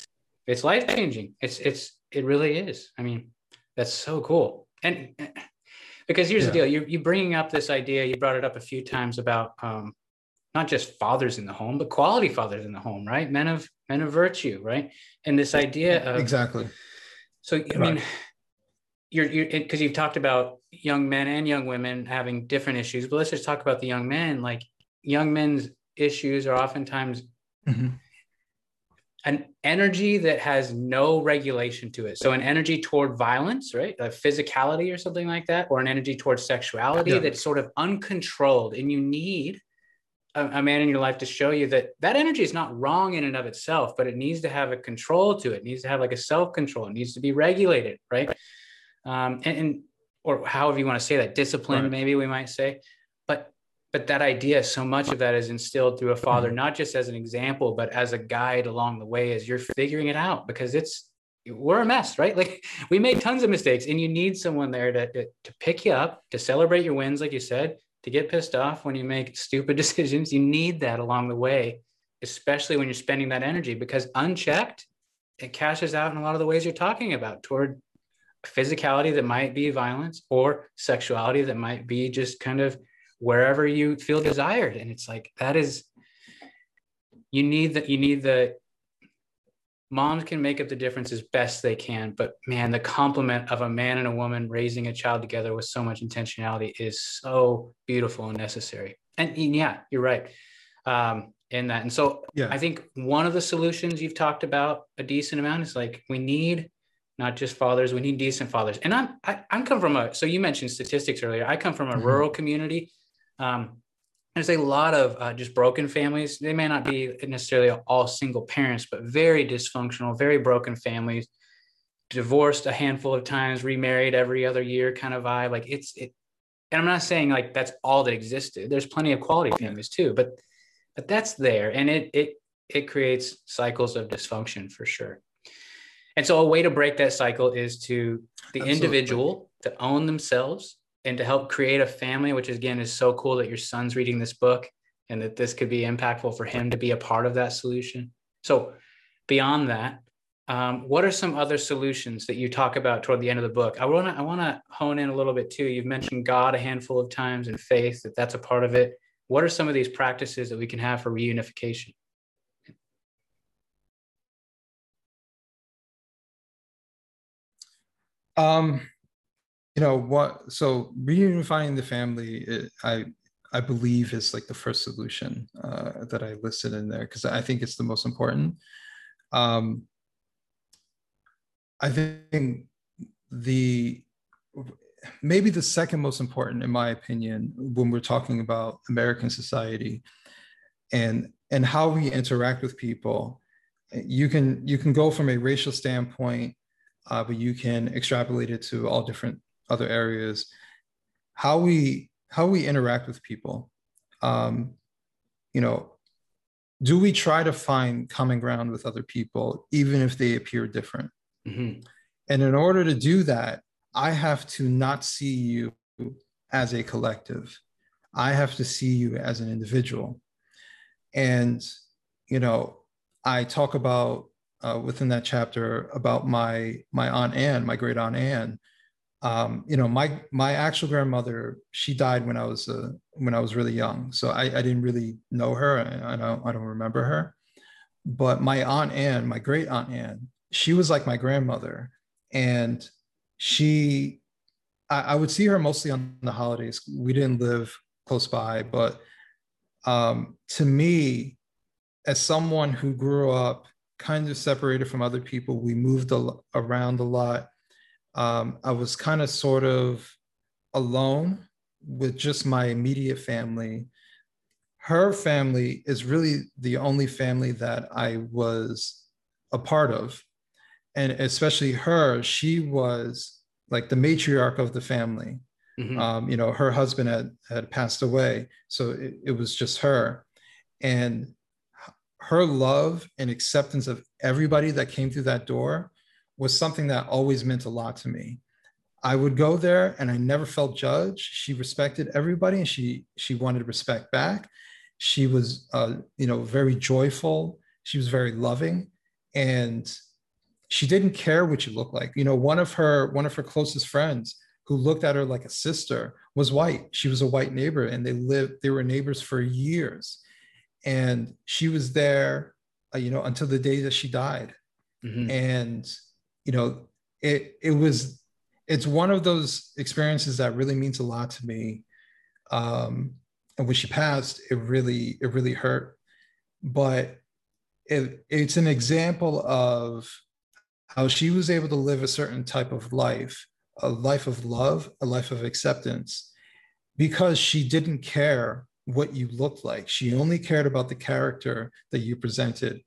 it's life changing. It's it's it really is. I mean, that's so cool. And because here's yeah. the deal, you you bringing up this idea. You brought it up a few times about um, not just fathers in the home, but quality fathers in the home, right? Men of men of virtue, right? And this idea of exactly. So I mean, you're you're because you've talked about young men and young women having different issues, but let's just talk about the young men. Like young men's issues are oftentimes mm-hmm. an energy that has no regulation to it. So an energy toward violence, right? A physicality or something like that, or an energy towards sexuality yeah. that's sort of uncontrolled, and you need a, a, man in your life to show you that that energy is not wrong in and of itself, but it needs to have a control to it. it needs to have like a self control. It needs to be regulated, right? Um, and, and, or however you want to say that, discipline, right. maybe we might say. But that idea, so much of that is instilled through a father, mm-hmm. not just as an example, but as a guide along the way as you're figuring it out, because it's we're a mess, right? Like we made tons of mistakes, and you need someone there to, to, to pick you up, to celebrate your wins, like you said, to get pissed off when you make stupid decisions. You need that along the way, especially when you're spending that energy because unchecked, it cashes out in a lot of the ways you're talking about toward physicality that might be violence or sexuality that might be just kind of wherever you feel desired. And it's like that is you need that you need the moms can make up the difference as best they can but man the complement of a man and a woman raising a child together with so much intentionality is so beautiful and necessary. And, and yeah you're right um, in that. And so yeah. i think one of the solutions you've talked about a decent amount is like we need not just fathers we need decent fathers. And i'm I, i come from a so you mentioned statistics earlier. I come from a mm-hmm. rural community um, there's a lot of uh, just broken families. They may not be necessarily all single parents, but very dysfunctional, very broken families, divorced a handful of times, remarried every other year kind of vibe. Like it's it, and I'm not saying like that's all that existed. There's plenty of quality families too, but but that's there, and it it it creates cycles of dysfunction for sure. And so a way to break that cycle is to the Absolutely. individual to own themselves and to help create a family, which again is so cool that your son's reading this book and that this could be impactful for him to be a part of that solution. So, beyond that, um, what are some other solutions that you talk about toward the end of the book? I want to I want to hone in a little bit too. You've mentioned God a handful of times and faith that that's a part of it. What are some of these practices that we can have for reunification? Um, you know what so reunifying the family it, i i believe is like the first solution uh, that i listed in there because i think it's the most important. Um i think the maybe the second most important in my opinion when we're talking about american society and and how we interact with people you can you can go from a racial standpoint uh, but you can extrapolate it to all different other areas, how we how we interact with people. Um, you know, do we try to find common ground with other people, even if they appear different? Mm-hmm. And in order to do that, I have to not see you as a collective. I have to see you as an individual. And, you know, I talk about uh, within that chapter about my my aunt Anne, my great aunt Anne, um, you know, my my actual grandmother, she died when I was uh, when I was really young, so I, I didn't really know her. I, I don't I don't remember her, but my aunt Anne, my great aunt Anne, she was like my grandmother, and she, I, I would see her mostly on the holidays. We didn't live close by, but um, to me, as someone who grew up kind of separated from other people, we moved a, around a lot um, I was kind of sort of alone with just my immediate family. Her family is really the only family that I was a part of. And especially her, she was like the matriarch of the family. Mm-hmm. Um, you know, her husband had, had passed away. So it, it was just her. And her love and acceptance of everybody that came through that door was something that always meant a lot to me. I would go there and I never felt judged. She respected everybody and she she wanted respect back. She was uh, you know very joyful. She was very loving and she didn't care what you looked like. You know, one of her one of her closest friends who looked at her like a sister was white. She was a white neighbor and they lived they were neighbors for years. And she was there uh, you know until the day that she died. Mm-hmm. And you know, it it was it's one of those experiences that really means a lot to me. Um, and when she passed, it really it really hurt, but it, it's an example of how she was able to live a certain type of life, a life of love, a life of acceptance, because she didn't care what you looked like. She only cared about the character that you presented.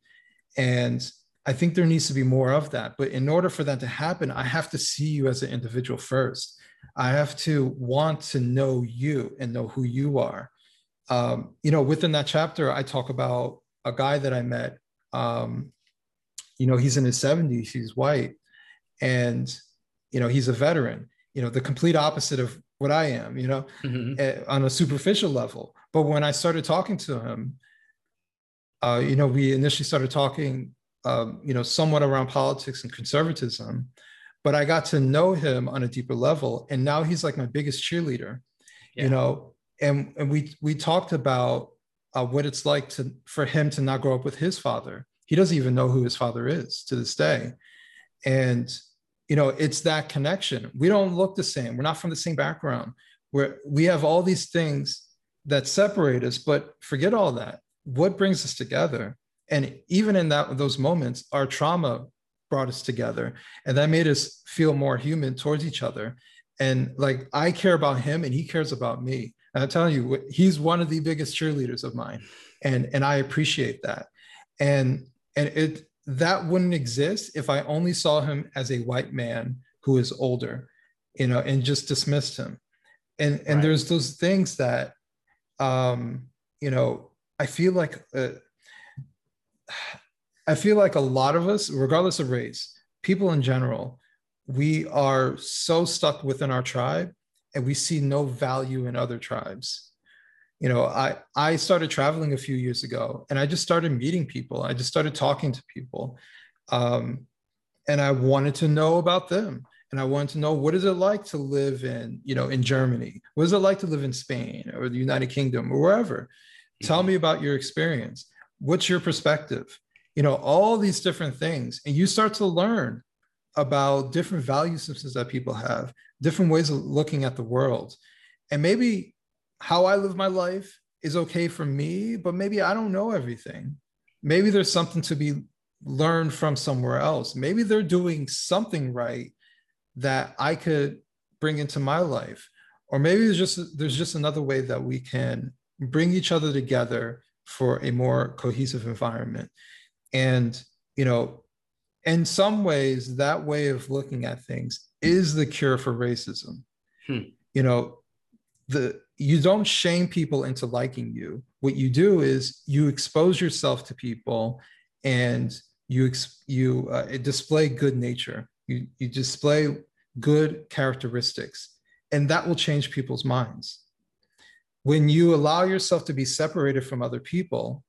And I think there needs to be more of that. But in order for that to happen, I have to see you as an individual first. I have to want to know you and know who you are. Um, you know, within that chapter, I talk about a guy that I met. Um, you know, he's in his 70s, he's white, and, you know, he's a veteran, you know, the complete opposite of what I am, you know, mm-hmm. uh, on a superficial level. But when I started talking to him, uh, you know, we initially started talking um, you know, somewhat around politics and conservatism, but I got to know him on a deeper level, and now he's like my biggest cheerleader. Yeah. You know, and and we we talked about uh, what it's like to for him to not grow up with his father. He doesn't even know who his father is to this day, and you know, it's that connection. We don't look the same. We're not from the same background. Where we have all these things that separate us, but forget all that. What brings us together? And even in that those moments, our trauma brought us together, and that made us feel more human towards each other. And like I care about him, and he cares about me. And I'm telling you, he's one of the biggest cheerleaders of mine, and and I appreciate that. And and it that wouldn't exist if I only saw him as a white man who is older, you know, and just dismissed him. And and right. there's those things that, um, you know, I feel like uh, I feel like a lot of us, regardless of race, people in general, we are so stuck within our tribe, and we see no value in other tribes. You know i i started traveling a few years ago and i just started meeting people. I just started talking to people. Um, and i wanted to know about them and i wanted to know what is it like to live in you know in germany? What is it like to live in spain or the united kingdom or wherever? Mm-hmm. tell me about your experience what's your perspective you know all these different things and you start to learn about different value systems that people have different ways of looking at the world and maybe how I live my life is okay for me, but maybe I don't know everything. Maybe there's something to be learned from somewhere else. Maybe they're doing something right that I could bring into my life. Or maybe there's just there's just another way that we can bring each other together for a more cohesive environment. And you know, in some ways, that way of looking at things is the cure for racism. Hmm. You know, the you don't shame people into liking you. What you do is you expose yourself to people and you ex- you uh, display good nature. You you display good characteristics and that will change people's minds. When you allow yourself to be separated from other people,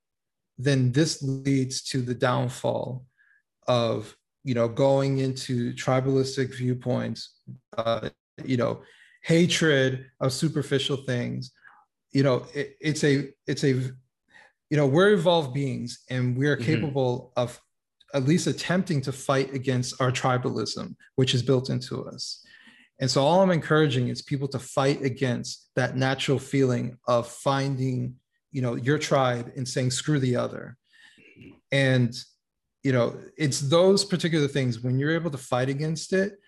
then this leads to the downfall of you know going into tribalistic viewpoints uh, you know hatred of superficial things you know it, it's a it's a you know we're evolved beings and we are mm-hmm. capable of at least attempting to fight against our tribalism which is built into us and so all i'm encouraging is people to fight against that natural feeling of finding you know your tribe and saying screw the other. And you know it's those particular things when you're able to fight against it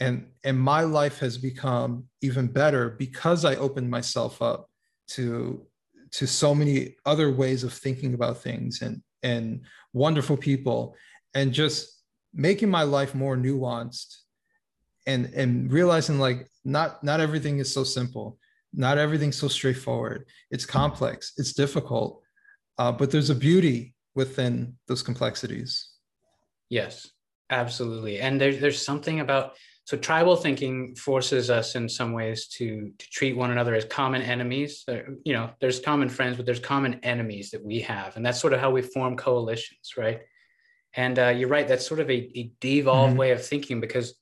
and and my life has become even better because i opened myself up to to so many other ways of thinking about things and and wonderful people and just making my life more nuanced and and realizing like not not everything is so simple not everything's so straightforward it's complex it's difficult uh, but there's a beauty within those complexities yes absolutely and there's there's something about so tribal thinking forces us in some ways to to treat one another as common enemies. You know, there's common friends, but there's common enemies that we have, and that's sort of how we form coalitions, right? And uh, you're right. That's sort of a, a devolved mm-hmm. way of thinking because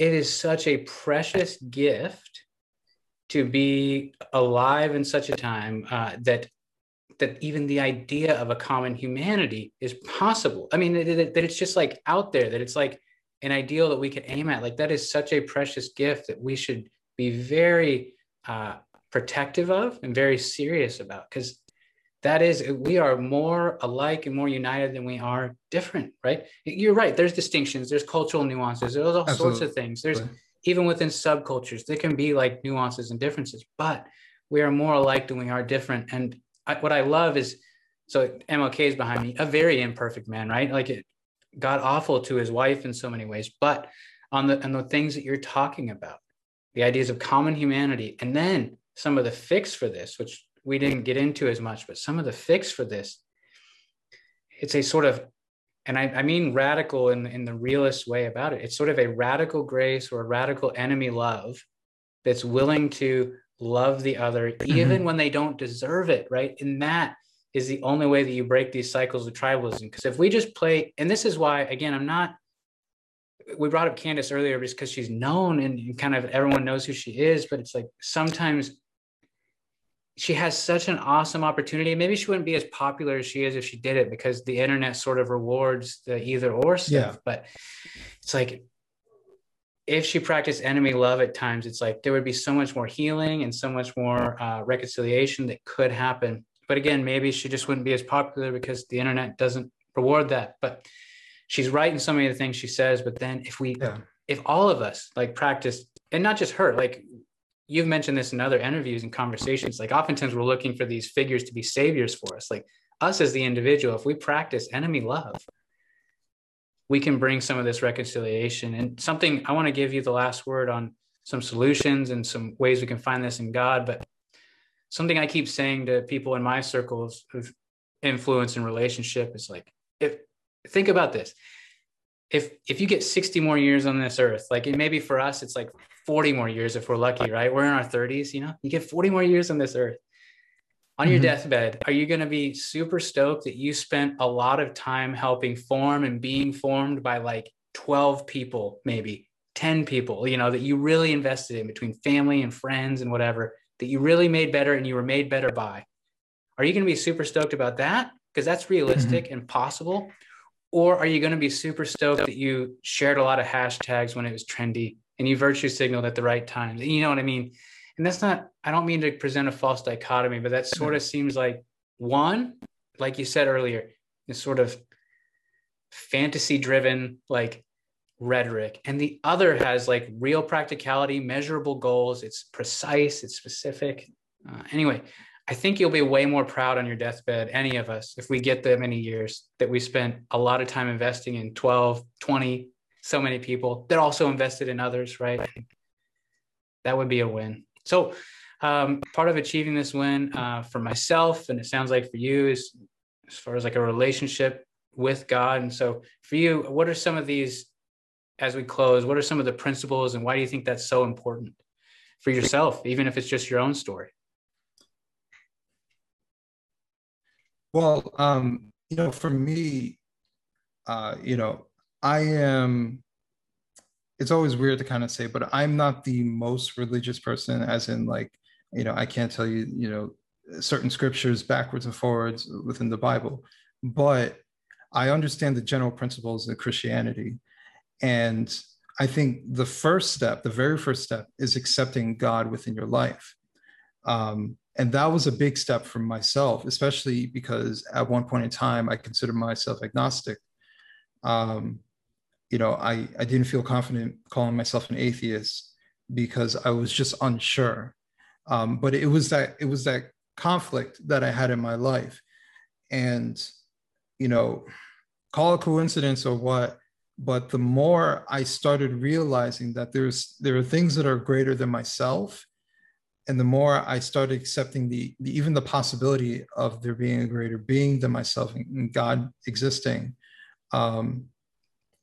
it is such a precious gift to be alive in such a time uh, that that even the idea of a common humanity is possible. I mean, that, it's just like out there. That it's like an ideal that we can aim at like that is such a precious gift that we should be very uh, protective of and very serious about because that is we are more alike and more united than we are different right? You're right there's distinctions there's cultural nuances there's all Absolutely. sorts of things. There's even within subcultures there can be like nuances and differences but we are more alike than we are different. And I, what i love is so mlk is behind me a very imperfect man right? Like it, got awful to his wife in so many ways but on the on the things that you're talking about the ideas of common humanity and then some of the fix for this which we didn't get into as much but some of the fix for this it's a sort of and I, I mean radical in, in the realist way about it it's sort of a radical grace or a radical enemy love that's willing to love the other even mm-hmm. when they don't deserve it right And that is the only way that you break these cycles of tribalism. Because if we just play, and this is why, again, I'm not, we brought up Candace earlier just because she's known and kind of everyone knows who she is, but it's like sometimes she has such an awesome opportunity. Maybe she wouldn't be as popular as she is if she did it because the internet sort of rewards the either or stuff. Yeah. But it's like if she practiced enemy love at times, it's like there would be so much more healing and so much more uh, reconciliation that could happen. But again, maybe she just wouldn't be as popular because the internet doesn't reward that. But she's right in so many of the things she says. But then if we, yeah. if all of us like practice, and not just her, like you've mentioned this in other interviews and conversations, like oftentimes we're looking for these figures to be saviors for us. Like us as the individual, if we practice enemy love, we can bring some of this reconciliation. And something I want to give you the last word on some solutions and some ways we can find this in God. But something I keep saying to people in my circles of influence and relationship is like, if think about this. If if you get 60 more years on this earth, like it maybe for us, it's like 40 more years if we're lucky, right? We're in our 30s, you know, you get 40 more years on this earth on your mm-hmm. deathbed, are you going to be super stoked that you spent a lot of time helping form and being formed by like 12 people, maybe 10 people, you know, that you really invested in between family and friends and whatever, that you really made better and you were made better by? Are you going to be super stoked about that? Because that's realistic mm-hmm. and possible. Or are you going to be super stoked that you shared a lot of hashtags when it was trendy and you virtue signaled at the right time? You know what I mean? and that's not i don't mean to present a false dichotomy but that sort of seems like one like you said earlier is sort of fantasy driven like rhetoric and the other has like real practicality measurable goals it's precise it's specific uh, anyway i think you'll be way more proud on your deathbed any of us if we get that many years that we spent a lot of time investing in 12 20 so many people that also invested in others right that would be a win so, um, part of achieving this win uh, for myself, and it sounds like for you, is as far as like a relationship with God. And so, for you, what are some of these, as we close, what are some of the principles, and why do you think that's so important for yourself, even if it's just your own story? Well, um, you know, for me, uh, you know, I am it's always weird to kind of say, but I'm not the most religious person, as in like, you know, I can't tell you, you know, certain scriptures backwards and forwards within the Bible, but I understand the general principles of Christianity. And I think the first step, the very first step, is accepting God within your life. Um, and that was a big step for myself, especially because at one point in time, I considered myself agnostic. Um, you know, I, I didn't feel confident calling myself an atheist because I was just unsure. Um, but it was that it was that conflict that I had in my life. And, you know, call it coincidence or what, but the more I started realizing that there's there are things that are greater than myself, and the more I started accepting the, the even the possibility of there being a greater being than myself and God existing, um,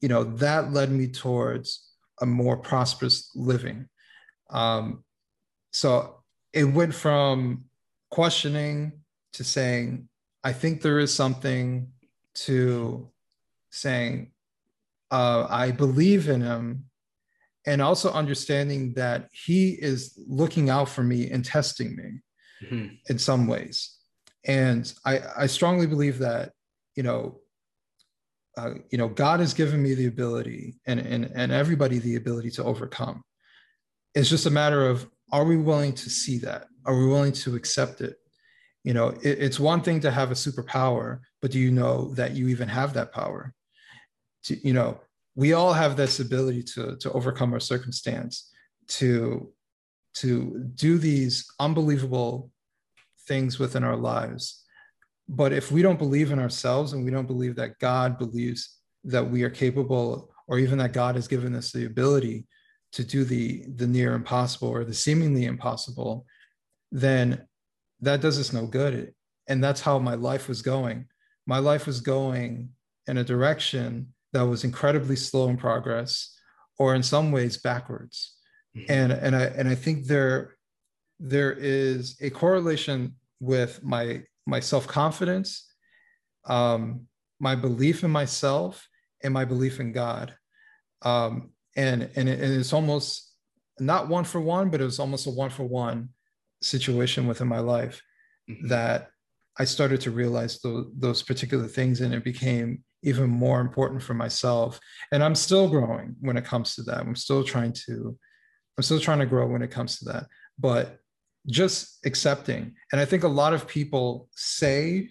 you know, that led me towards a more prosperous living. Um, so it went from questioning to saying, I think there is something to saying, uh, I believe in him, and also understanding that he is looking out for me and testing me mm-hmm. in some ways. And I, I strongly believe that, you know, uh, you know, God has given me the ability and, and, and everybody the ability to overcome. It's just a matter of are we willing to see that? Are we willing to accept it? You know, it, it's one thing to have a superpower, but do you know that you even have that power? To, you know, we all have this ability to, to overcome our circumstance, to, to do these unbelievable things within our lives but if we don't believe in ourselves and we don't believe that God believes that we are capable, or even that God has given us the ability to do the, the near impossible or the seemingly impossible, then that does us no good. And that's how my life was going. My life was going in a direction that was incredibly slow in progress, or in some ways backwards. Mm-hmm. And, and, I, and I think there, there is a correlation with my my self-confidence um, my belief in myself and my belief in god. Um, and and, it, and it's almost not one for one but it was almost a one for one situation within my life mm-hmm. that i started to realize those, those particular things and it became even more important for myself. And i'm still growing when it comes to that. I'm still trying to i'm still trying to grow when it comes to that. But just accepting and i think a lot of people say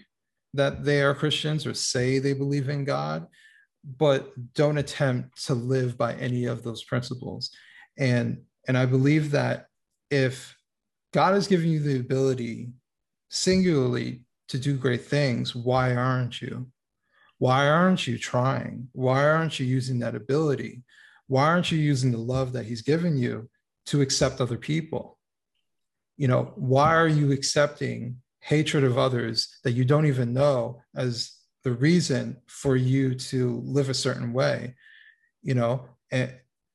that they are christians or say they believe in god but don't attempt to live by any of those principles and and i believe that if god has given you the ability singularly to do great things why aren't you why aren't you trying? Why aren't you using that ability? Why aren't you using the love that he's given you to accept other people? You know, why are you accepting hatred of others that you don't even know as the reason for you to live a certain way? You know, and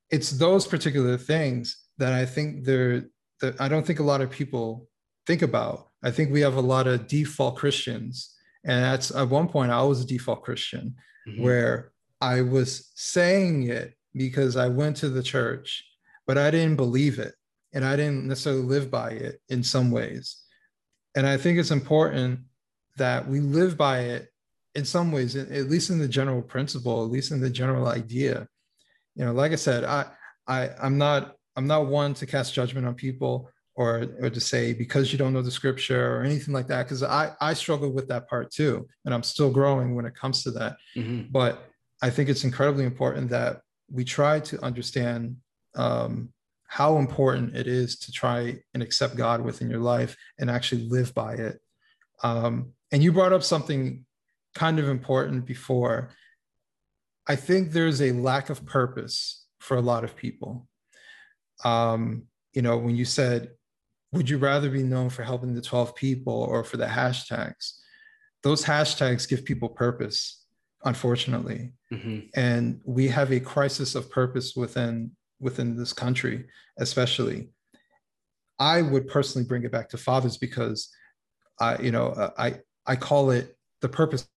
it's those particular things that I think they're that I don't think a lot of people think about. I think we have a lot of default Christians and that's at one point I was a default Christian mm-hmm. where I was saying it because I went to the church, but I didn't believe it and I didn't necessarily live by it in some ways. And I think it's important that we live by it in some ways, at least in the general principle, at least in the general idea. You know, like I said, I, I, I'm not, I'm not one to cast judgment on people or or to say because you don't know the scripture or anything like that because i i struggle with that part too and i'm still growing when it comes to that mm-hmm. but i think it's incredibly important that we try to understand um, how important it is to try and accept god within your life and actually live by it. Um, and you brought up something kind of important before. I think there's a lack of purpose for a lot of people. Um, you know when you said would you rather be known for helping the 12 people or for the hashtags? Those hashtags give people purpose unfortunately. Mm-hmm. and we have a crisis of purpose within within this country especially i would personally bring it back to fathers because i you know i i call it the purpose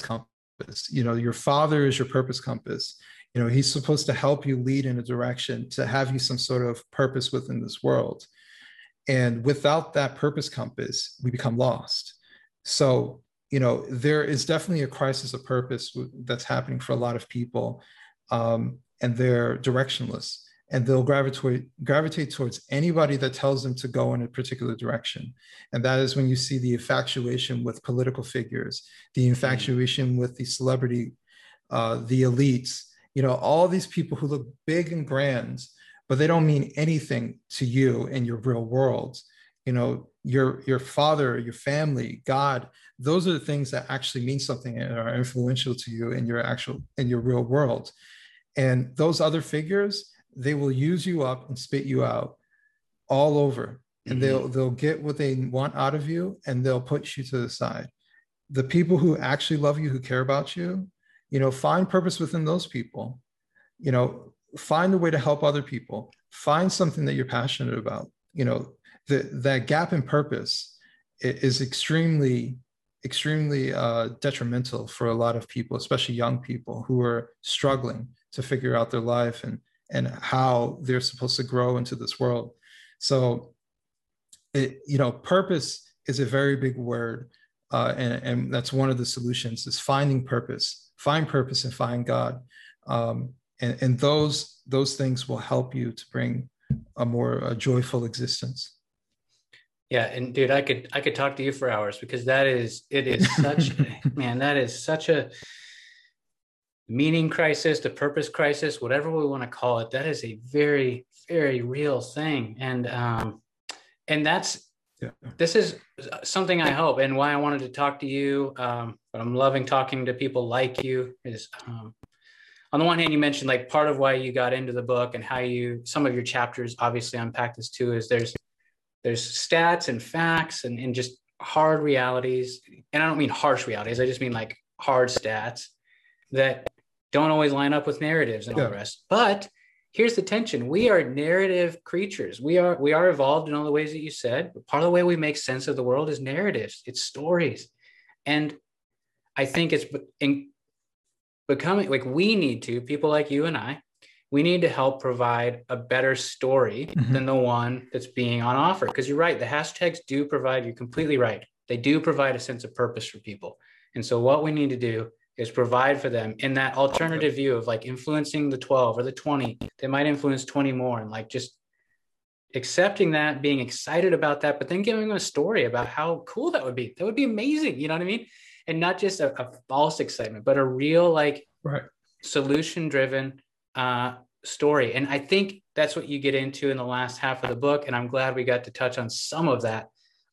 compass. You know your father is your purpose compass. You know he's supposed to help you lead in a direction to have you some sort of purpose within this world. And without that purpose compass, we become lost. So, you know, there is definitely a crisis of purpose that's happening for a lot of people, um, and they're directionless, and they'll gravitate gravitate towards anybody that tells them to go in a particular direction. And that is when you see the infatuation with political figures, the infatuation with the celebrity, uh, the elites. You know, all these people who look big and grand but they don't mean anything to you in your real world you know your your father your family god those are the things that actually mean something and are influential to you in your actual in your real world and those other figures they will use you up and spit you out all over. And mm-hmm. they'll they'll get what they want out of you and they'll put you to the side. The people who actually love you who care about you you know find purpose within those people. You know find a way to help other people. Find something that you're passionate about. You know the, that gap in purpose is extremely extremely uh, detrimental for a lot of people especially young people who are struggling to figure out their life and and how they're supposed to grow into this world. So it you know purpose is a very big word uh, and, and that's one of the solutions is finding purpose find purpose and find god. Um, and, and those those things will help you to bring a more a joyful existence. Yeah and dude i could i could talk to you for hours because that is it is such man that is such a meaning crisis the purpose crisis whatever we want to call it that is a very very real thing and um and that's yeah. this is something i hope and why i wanted to talk to you um but i'm loving talking to people like you is um on the one hand, you mentioned like part of why you got into the book and how you some of your chapters obviously unpack this too is there's there's stats and facts and, and just hard realities. And I don't mean harsh realities, I just mean like hard stats that don't always line up with narratives and all the rest. But here's the tension. We are narrative creatures. We are we are evolved in all the ways that you said. But part of the way we make sense of the world is narratives. It's stories. And i think it's in becoming like we need to people like you and i we need to help provide a better story mm-hmm. than the one that's being on offer. Because you're right the hashtags do provide you're completely right. They do provide a sense of purpose for people. And so what we need to do is provide for them in that alternative view of like influencing the 12 or the 20 they might influence 20 more and like just accepting that being excited about that but then giving them a story about how cool that would be. That would be amazing you know what i mean? And not just a, a false excitement but a real like right. solution driven uh, story. And i think that's what you get into in the last half of the book and i'm glad we got to touch on some of that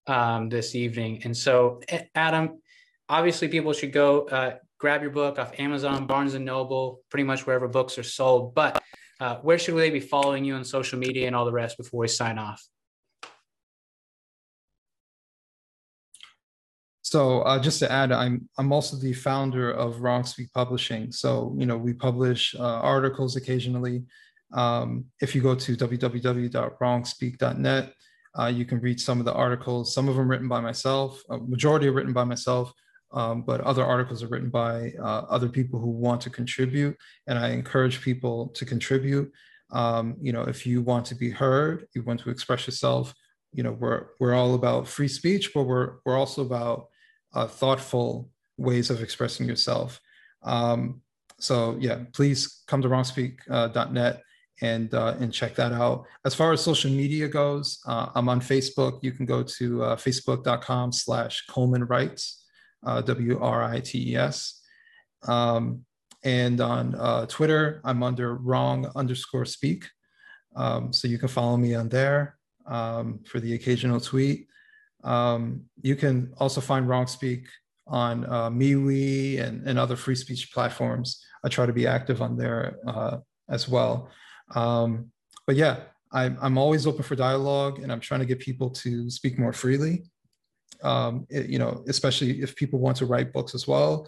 um, this evening. And so adam obviously people should go uh, grab your book off Amazon, Barnes and Noble, pretty much wherever books are sold. But uh, where should they be following you on social media and all the rest before we sign off? So uh, just to add, I'm I'm also the founder of Wrong Speak Publishing. So you know we publish uh, articles occasionally. Um, if you go to www.wrongspeak.net, uh, you can read some of the articles. Some of them written by myself. A majority are written by myself um, but other articles are written by uh, other people who want to contribute. And I encourage people to contribute. Um, you know, if you want to be heard, you want to express yourself, you know, we're, we're all about free speech, but we're, we're also about uh, thoughtful ways of expressing yourself. Um, so yeah, please come to wrongspeak.net and uh, and check that out. As far as social media goes, uh, I'm on Facebook. You can go to uh, facebook.com slash Coleman Writes uh, W R I T E S. Um, and on uh, Twitter, I'm under wrong underscore speak. Um, so you can follow me on there um, for the occasional tweet. Um, you can also find wrong speak on uh, MeWe and, and other free speech platforms. I try to be active on there uh, as well. Um, but yeah, I'm, I'm always open for dialogue and I'm trying to get people to speak more freely um, it, you know, especially if people want to write books as well,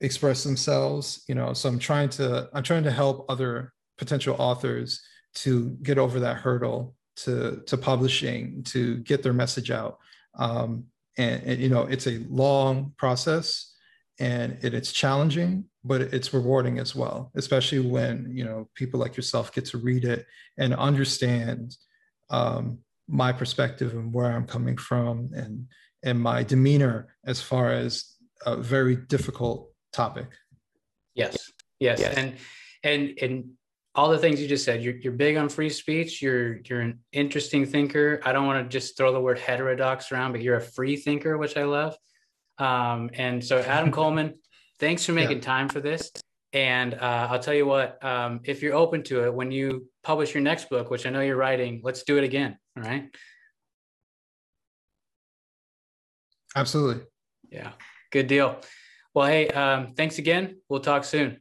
express themselves, you know, so I'm trying to, I'm trying to help other potential authors to get over that hurdle to, to publishing, to get their message out. Um, and, and, you know, it's a long process and it, it's challenging, but it's rewarding as well, especially when, you know, people like yourself get to read it and understand um, my perspective and where I'm coming from and and my demeanor as far as a very difficult topic. Yes, yes, yes. and and and all the things you just said. You're you're big on free speech. You're you're an interesting thinker. I don't want to just throw the word heterodox around, but you're a free thinker, which I love. Um, and so, Adam Coleman, thanks for making yeah. time for this. And uh, I'll tell you what, um, if you're open to it, when you publish your next book, which I know you're writing, let's do it again. All right. Absolutely. Yeah. Good deal. Well, hey, um, thanks again. We'll talk soon.